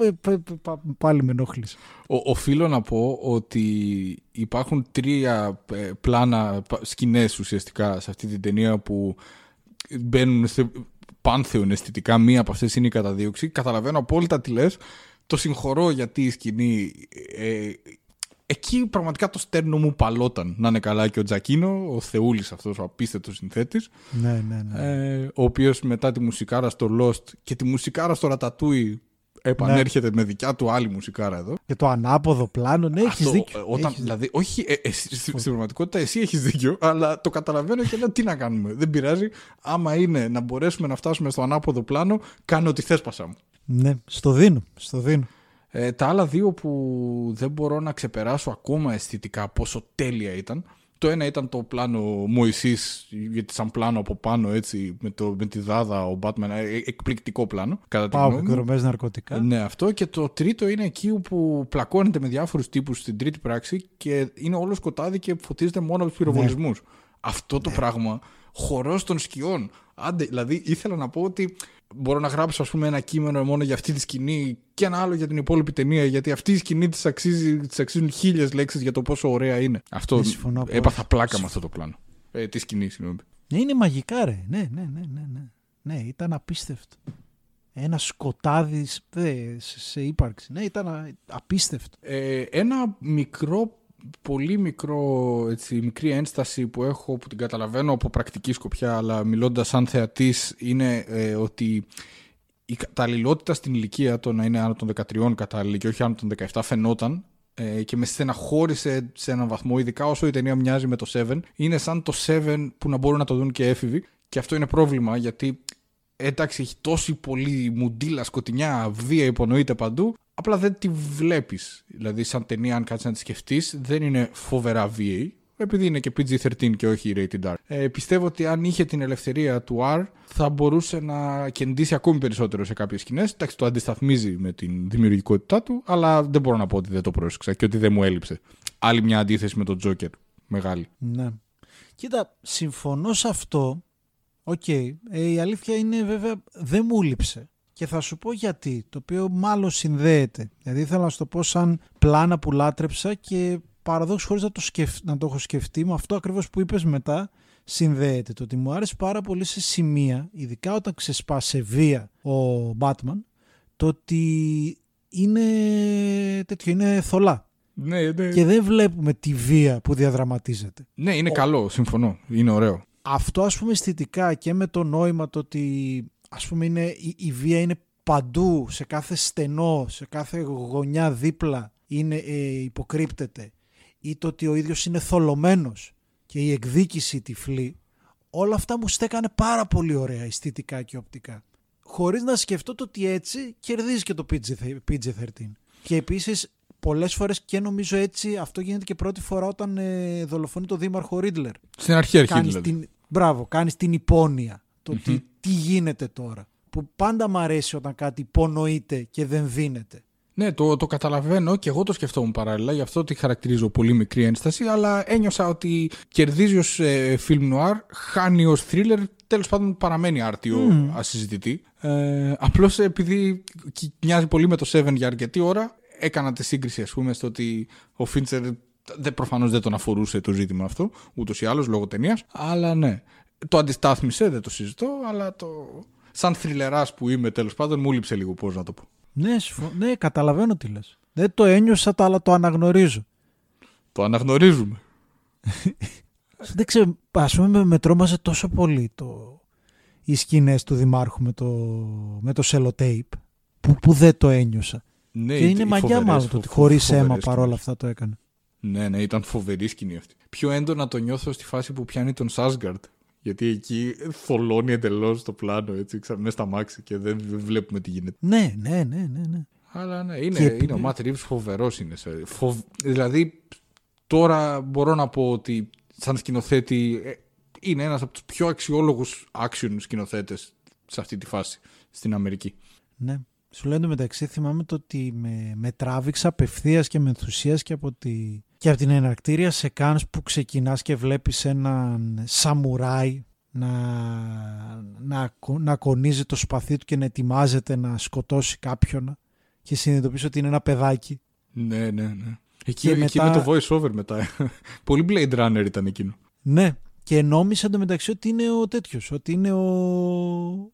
ε, ε, πα- πάλι με ενόχλησε. Ο- οφείλω να πω ότι υπάρχουν τρία ε, πλάνα, πα- σκηνές ουσιαστικά σε αυτή την ταινία που μπαίνουν σε πάνθεον αισθητικά. Μία από αυτές είναι η καταδίωξη. Καταλαβαίνω απόλυτα τι λες. Το συγχωρώ γιατί η σκηνή... ε, εκεί πραγματικά το στέρνο μου παλόταν. Να είναι καλά και ο Τζακίνο, ο Θεούλης αυτός, ο απίστευτος συνθέτης. Ναι, ναι, ναι. Ε, ο οποίος μετά τη μουσικάρα στο Lost και τη μουσικάρα στο Ratatouille επανέρχεται με δικιά του άλλη μουσικάρα εδώ. Και το ανάποδο πλάνο, ναι, έχεις Αυτό, δίκιο. ε, Όταν, Έχεις δηλαδή, όχι, ε, εσύ, στη- στην πραγματικότητα εσύ έχεις δίκιο, αλλά το καταλαβαίνω και λέω τι να κάνουμε. Δεν πειράζει. Άμα είναι να μπορέσουμε να φτάσουμε στο ανάποδο πλάνο, κάνε ό,τι θες πασά μου. Ναι, στο δίνω. Στο δίνω. Ε, τα άλλα δύο που δεν μπορώ να ξεπεράσω ακόμα αισθητικά πόσο τέλεια ήταν. Το ένα ήταν το πλάνο Μωυσής, γιατί σαν πλάνο από πάνω έτσι με, το, με τη δάδα ο Batman, ε, εκπληκτικό πλάνο κατά τη Πάω γνώμη μου. εκδρομέ ναρκωτικά. Ναι, αυτό. Και το τρίτο είναι εκεί όπου πλακώνεται με διάφορους τύπους στην τρίτη πράξη και είναι όλο σκοτάδι και φωτίζεται μόνο από τους πυροβολισμούς. Αυτό το πράγμα, χορός των σκιών. Άντε, δηλαδή ήθελα να πω ότι μπορώ να γράψω ας πούμε, ένα κείμενο μόνο για αυτή τη σκηνή και ένα άλλο για την υπόλοιπη ταινία, γιατί αυτή η σκηνή της αξίζει, της αξίζουν χίλιες λέξεις για το πόσο ωραία είναι. Αυτό Δεν συμφωνώ απόλυτα. έπαθα πλάκα με αυτό το πλάνο. Ε, τη σκηνή, συγγνώμη. Ναι, είναι μαγικά, ρε. Ναι, ναι, ναι, ναι. Ναι, ναι ήταν απίστευτο. Ένα σκοτάδι δε, σε, σε ύπαρξη. Ναι, ήταν α- απίστευτο. Ε, ένα μικρό, πολύ μικρό, έτσι, μικρή ένσταση που έχω που την καταλαβαίνω από πρακτική σκοπιά αλλά μιλώντας σαν θεατής είναι ε, ότι η καταλληλότητα στην ηλικία το να είναι άνω των 13 κατάλληλη και όχι άνω των 17 φαινόταν ε, και με στεναχώρησε σε έναν βαθμό, ειδικά όσο η ταινία μοιάζει με το 7. Είναι σαν το 7 που να μπορούν να το δουν και έφηβοι και αυτό είναι πρόβλημα γιατί εντάξει, έχει τόση πολύ μουντίλα, σκοτεινιά, βία υπονοείται παντού. Απλά δεν τη βλέπεις. Δηλαδή, σαν ταινία, αν κάτσεις να τη σκεφτείς, δεν είναι φοβερά βίαιη. Επειδή είναι και PG-13 και όχι rated R. Ε, πιστεύω ότι αν είχε την ελευθερία του R, θα μπορούσε να κεντήσει ακόμη περισσότερο σε κάποιες σκηνές. Εντάξει, το αντισταθμίζει με την δημιουργικότητά του, αλλά δεν μπορώ να πω ότι δεν το πρόσεξα και ότι δεν μου έλειψε. Άλλη μια αντίθεση με τον Τζόκερ. Μεγάλη. Ναι. Κοίτα, συμφωνώ σε αυτό. Οκ. Ε, η αλήθεια είναι βέβαια δεν μου έλειψε. Και θα σου πω γιατί, το οποίο μάλλον συνδέεται. Δηλαδή ήθελα να σου το πω σαν πλάνα που λάτρεψα και παραδόξως χωρίς να το, σκεφ... να το έχω σκεφτεί με αυτό ακριβώς που είπες μετά συνδέεται. Το ότι μου άρεσε πάρα πολύ σε σημεία, ειδικά όταν ξεσπάς σε βία ο Batman, το ότι είναι τέτοιο, είναι θολά. Ναι, ναι. Και δεν βλέπουμε τη βία που διαδραματίζεται. Ναι, είναι καλό. Συμφωνώ. Είναι ωραίο. αυτό ας πούμε αισθητικά και με το νόημα το ότι ας πούμε είναι, η, η βία είναι παντού, σε κάθε στενό, σε κάθε γωνιά δίπλα είναι, ε, υποκρύπτεται. Ή το ότι ο ίδιος είναι θολωμένος και η εκδίκηση τυφλή όλα αυτά μου στέκανε πάρα πολύ ωραία αισθητικά και οπτικά. Χωρίς να σκεφτώ το ότι έτσι κερδίζει και το PG- PG-13 και επίσης πολλές φορές και νομίζω έτσι αυτό γίνεται και πρώτη φορά όταν ε, δολοφονεί το δήμαρχο Ρίτλερ. Στην αρχή αρχή κάνεις δηλαδή. την, μπράβο, κάνεις την υπόνοια. Το τι, τι γίνεται τώρα. Που πάντα μ' αρέσει όταν κάτι υπονοείται και δεν δίνεται. Ναι, το, το καταλαβαίνω και εγώ το σκεφτόμουν παράλληλα, γι' αυτό τη χαρακτηρίζω πολύ μικρή ένσταση, αλλά ένιωσα ότι κερδίζει ως ε, film noir, χάνει ως thriller, τέλος πάντων παραμένει άρτιο ασυζητητή. Ε, απλώς επειδή κι- μοιάζει πολύ με το Seven για αρκετή ώρα, έκανα τη σύγκριση ας πούμε στο ότι ο Φίντσερ δεν, προφανώς δεν τον αφορούσε το ζήτημα αυτό, ούτως ή άλλως λόγω ταινίας, αλλά ναι. Το αντιστάθμισε, δεν το συζητώ, αλλά το... Σαν θρυλεράς που είμαι τέλος πάντων μου λείψε λίγο πώς να το πω. Ναι, συμφω- ναι, καταλαβαίνω τι λες. Δεν το ένιωσα, το- αλλά το αναγνωρίζω. Το αναγνωρίζουμε. δεν ξέρω, ας πούμε με, με τρόμαζε τόσο πολύ το, οι σκηνές του Δημάρχου με το, με το σελοτέιπ που, που δεν το ένιωσα. Ναι, και είναι οι μαγιά φοβερές, μάλλον το φο- ότι χωρίς φοβερές αίμα σκηνές. παρόλα αυτά το έκανε. Ναι, ναι, ήταν φοβερή σκηνή αυτή. Πιο έντονα το νιώθω στη φάση που πιάνει τον Σάσγκαρτ. Γιατί εκεί θολώνει εντελώς το πλάνο, έτσι, ξα- μέσα στα μάξι και δεν δεν βλέπουμε τι γίνεται. Ναι, ναι, ναι, ναι, ναι. Αλλά ναι, είναι, Και επειδή- είναι ο Ματ Ρίβς φοβερός είναι. σε- φοβ... Δηλαδή, τώρα μπορώ να πω ότι σαν σκηνοθέτη ε, είναι ένας από τους πιο αξιόλογους action σκηνοθέτες σε αυτή τη φάση στην Αμερική. Ναι. Σου λένε μεταξύ θυμάμαι το ότι με, με τράβηξε απευθείας και με ενθουσίας και από, τη, και από την εναρκτήρια σε κάνεις που ξεκινάς και βλέπεις έναν σαμουράι να, να, κο- να κονίζει το σπαθί του και να ετοιμάζεται να σκοτώσει κάποιον και συνειδητοποιήσει ότι είναι ένα παιδάκι. Ναι, ναι, ναι. Εκεί, Και εκεί μετά- με το voice over μετά. Πολύ Blade Runner ήταν εκείνο. Ναι, και νόμισε εντωμεταξύ ότι είναι ο τέτοιος, ότι είναι ο,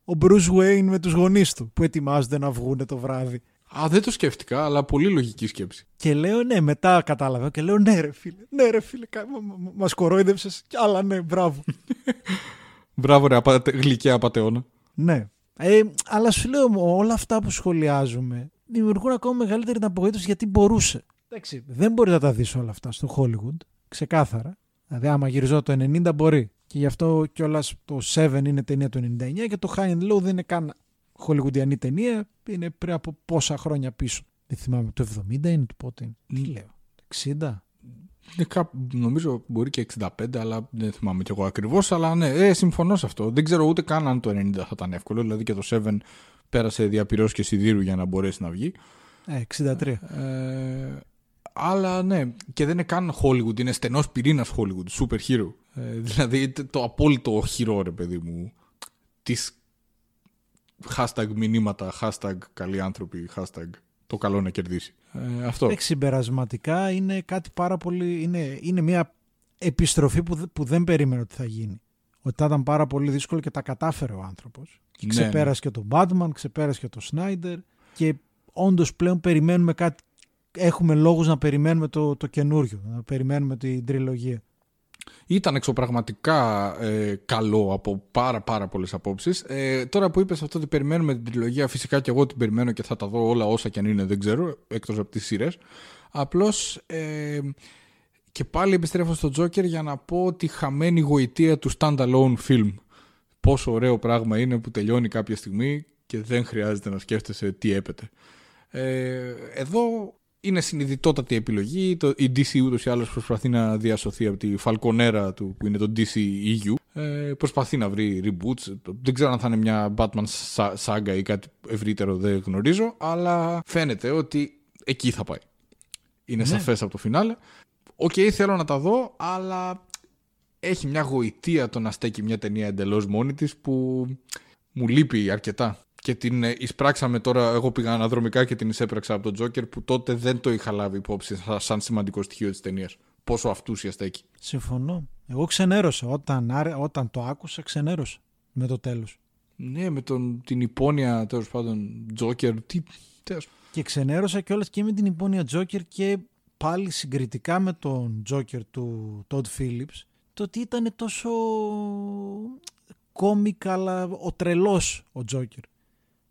ο Bruce Wayne με τους γονείς του που ετοιμάζονται να βγούνε το βράδυ. Α, δεν το σκέφτηκα, αλλά πολύ λογική σκέψη. Και λέω ναι, μετά κατάλαβα και λέω ναι ρε φίλε, ναι ρε φίλε, κα- μα- μα- μας κορόιδεψες, κι άλλα ναι, μπράβο. Μπράβο, ρε, απατε, γλυκιά απαταιώνα. ναι. Ε, αλλά σου λέω όλα αυτά που σχολιάζουμε δημιουργούν ακόμα μεγαλύτερη την απογοήτευση γιατί μπορούσε. Εντάξει, δεν μπορεί να τα δεις όλα αυτά στο Hollywood, ξεκάθαρα. Δηλαδή άμα γυριζό το 90 μπορεί. Και γι' αυτό κιόλας το 7 είναι ταινία του 99 και το High and Low δεν είναι καν χολιγουντιανή ταινία, είναι πριν από πόσα χρόνια πίσω. Δεν θυμάμαι, το 70 είναι το πότε είναι. Τι λέω, 60. Είναι κάπου, νομίζω μπορεί και 65, αλλά δεν θυμάμαι κι εγώ ακριβώς. Αλλά ναι, ε, συμφωνώ σε αυτό. Δεν ξέρω ούτε καν αν το 90 θα ήταν εύκολο. Δηλαδή και το 7 πέρασε διαπυρός και σιδήρου για να μπορέσει να βγει. Ε, 63. Ε, αλλά ναι, και δεν είναι καν Hollywood, είναι στενός πυρήνας Hollywood, super hero. Ε, δηλαδή το- το απόλυτο χειρό, ρε παιδί μου, της hashtag μηνύματα, hashtag καλοί άνθρωποι, hashtag το καλό να κερδίσει. Ε, αυτό. Εντάξει, συμπερασματικά είναι κάτι πάρα πολύ. Είναι, είναι μια επιστροφή που, δε- που δεν περίμενε ότι θα γίνει. Ότι θα ήταν πάρα πολύ δύσκολο και τα κατάφερε ο άνθρωπος. Και Ναι, ξεπέρασε και τον Batman, ξεπέρασε και τον Snyder. Και όντως πλέον περιμένουμε κάτι. Έχουμε λόγους να περιμένουμε το, το καινούριο, να περιμένουμε την τριλογία. Ήταν εξωπραγματικά ε, καλό από πάρα πάρα πολλές απόψεις. Ε, τώρα που είπες αυτό ότι περιμένουμε την τριλογία, φυσικά και εγώ την περιμένω και θα τα δω όλα όσα και αν είναι, δεν ξέρω, εκτός από τις σειρές. Απλώς ε, και πάλι επιστρέφω στο Joker για να πω τη χαμένη γοητεία του standalone film. Πόσο ωραίο πράγμα είναι που τελειώνει κάποια στιγμή και δεν χρειάζεται να σκέφτεσαι τι έπεται. Ε, εδώ είναι συνειδητότατη επιλογή. Το, η DC ούτως ή άλλως προσπαθεί να διασωθεί από τη φαλκονέρα του που είναι το DC EU. Ε, προσπαθεί να βρει reboots. Δεν ξέρω αν θα είναι μια Batman sa- saga ή κάτι ευρύτερο, δεν γνωρίζω. Αλλά φαίνεται ότι εκεί θα πάει. Είναι Ναι. σαφές από το φινάλε. Οκ, θέλω να τα δω, αλλά έχει μια γοητεία το να στέκει μια ταινία εντελώς μόνη της που μου λείπει αρκετά. Και την ε, εισπράξαμε τώρα, εγώ πήγα αναδρομικά και την εισέπραξα από τον Τζόκερ που τότε δεν το είχα λάβει υπόψη σα- σαν σημαντικό στοιχείο της ταινίας. Πόσο αυτούσιας στέκει. Συμφωνώ. Εγώ ξενέρωσα. Όταν, άρε- όταν το άκουσα, ξενέρωσα με το τέλος. Ναι, με τον, την υπόνοια τέλος πάντων Τζόκερ. Τι. Τέλος. Και ξενέρωσα κιόλας και με την υπόνοια Joker και πάλι συγκριτικά με τον Joker του Todd Phillips το ότι ήταν τόσο κόμικ αλλά ο τρελός ο Joker.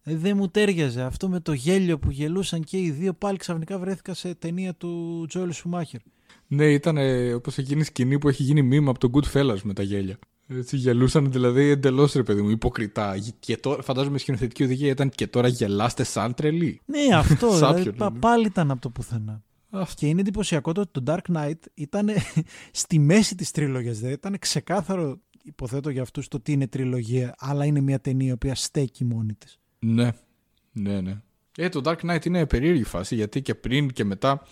Δηλαδή δεν μου τέριαζε αυτό με το γέλιο που γελούσαν και οι δύο πάλι ξαφνικά βρέθηκα σε ταινία του Joel Schumacher. Ναι, ήταν όπως εκείνη η σκηνή που έχει γίνει μήμα από τον Goodfellas με τα γέλια. Έτσι γελούσαν δηλαδή εντελώς ρε παιδί μου, υποκριτά. Και τώρα, φαντάζομαι η σκηνοθετική οδηγία ήταν και τώρα γελάστε σαν τρελή. Ναι, αυτό δηλαδή, Σάπιο, πα- ναι. πάλι ήταν από το πουθενά. Αυτό. Και είναι εντυπωσιακό το ότι το Dark Knight ήταν στη μέση της τριλογίας. Δηλαδή ήταν ξεκάθαρο, υποθέτω για αυτούς, το τι είναι τριλογία, αλλά είναι μια ταινία η οποία στέκει μόνη της. Ναι, ναι, ναι. Ε, το Dark Knight είναι περίεργη φάση γιατί και πριν και μετά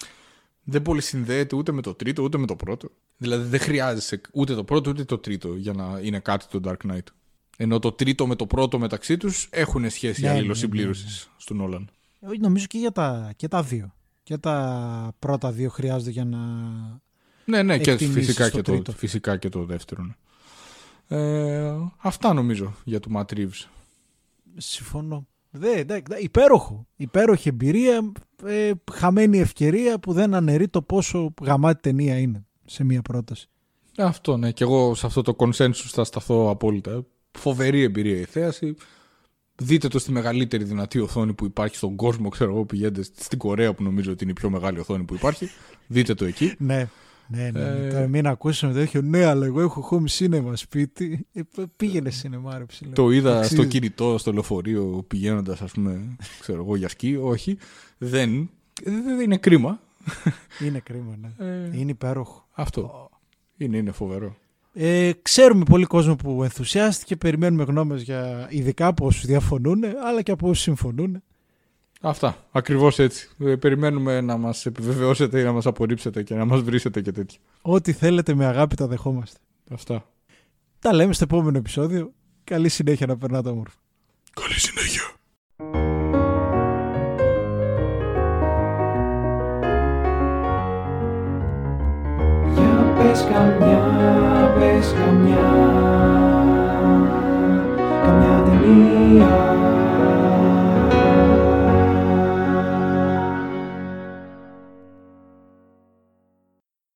δεν πολύ συνδέεται ούτε με το τρίτο ούτε με το πρώτο. Δηλαδή δεν χρειάζεσαι ούτε το πρώτο ούτε το τρίτο για να είναι κάτι το Dark Knight. Ενώ το τρίτο με το πρώτο μεταξύ τους έχουν σχέση Ναι, ναι, αλληλοσυμπλήρωσης στον Όλαν. Ε, Νομίζω και για τα, και τα δύο. Και τα πρώτα δύο χρειάζονται για να... Ναι, ναι, και Εκτιμήσεις φυσικά το και, το, τρίτο. φυσικά και το δεύτερο. ναι. Ε, αυτά νομίζω για το Matt Reeves. Συμφωνώ. Δε, δε, δε, υπέροχο. Υπέροχη εμπειρία, ε, χαμένη ευκαιρία που δεν αναιρεί το πόσο γαμάτη ταινία είναι σε μία πρόταση. Αυτό ναι, και εγώ σε αυτό το consensus θα σταθώ απόλυτα. Φοβερή εμπειρία η θέαση. Δείτε το στη μεγαλύτερη δυνατή οθόνη που υπάρχει στον κόσμο. Ξέρω εγώ, πηγαίνετε στην Κορέα που νομίζω ότι είναι η πιο μεγάλη οθόνη που υπάρχει. Δείτε το εκεί. Ναι, ναι, ναι. Ε, Τώρα μην ακούσουμε τέτοιο. Ναι, αλλά εγώ έχω home cinema σπίτι. Ε, π- πήγαινε cinema, ρε ψηλό. Το είδα Αξίζει. στο κινητό, στο λεωφορείο, πηγαίνοντας, ας πούμε, ξέρω εγώ, για σκι. Όχι. Δεν. Δεν είναι κρίμα. Είναι κρίμα, ναι. Ε, Είναι υπέροχο. αυτό. Είναι, είναι φοβερό. Ε, ξέρουμε πολύ κόσμο που ενθουσιάστηκε. Περιμένουμε γνώμες για ειδικά από όσους διαφωνούν, αλλά και από όσους συμφωνούν. Αυτά. Ακριβώς έτσι. Ε, περιμένουμε να μας επιβεβαιώσετε ή να μας απορρίψετε και να μας βρίσετε και τέτοια. Ό,τι θέλετε με αγάπη τα δεχόμαστε. Αυτά. Τα λέμε στο επόμενο επεισόδιο. Καλή συνέχεια να περνάτε όμορφα. Καλή συνέχεια.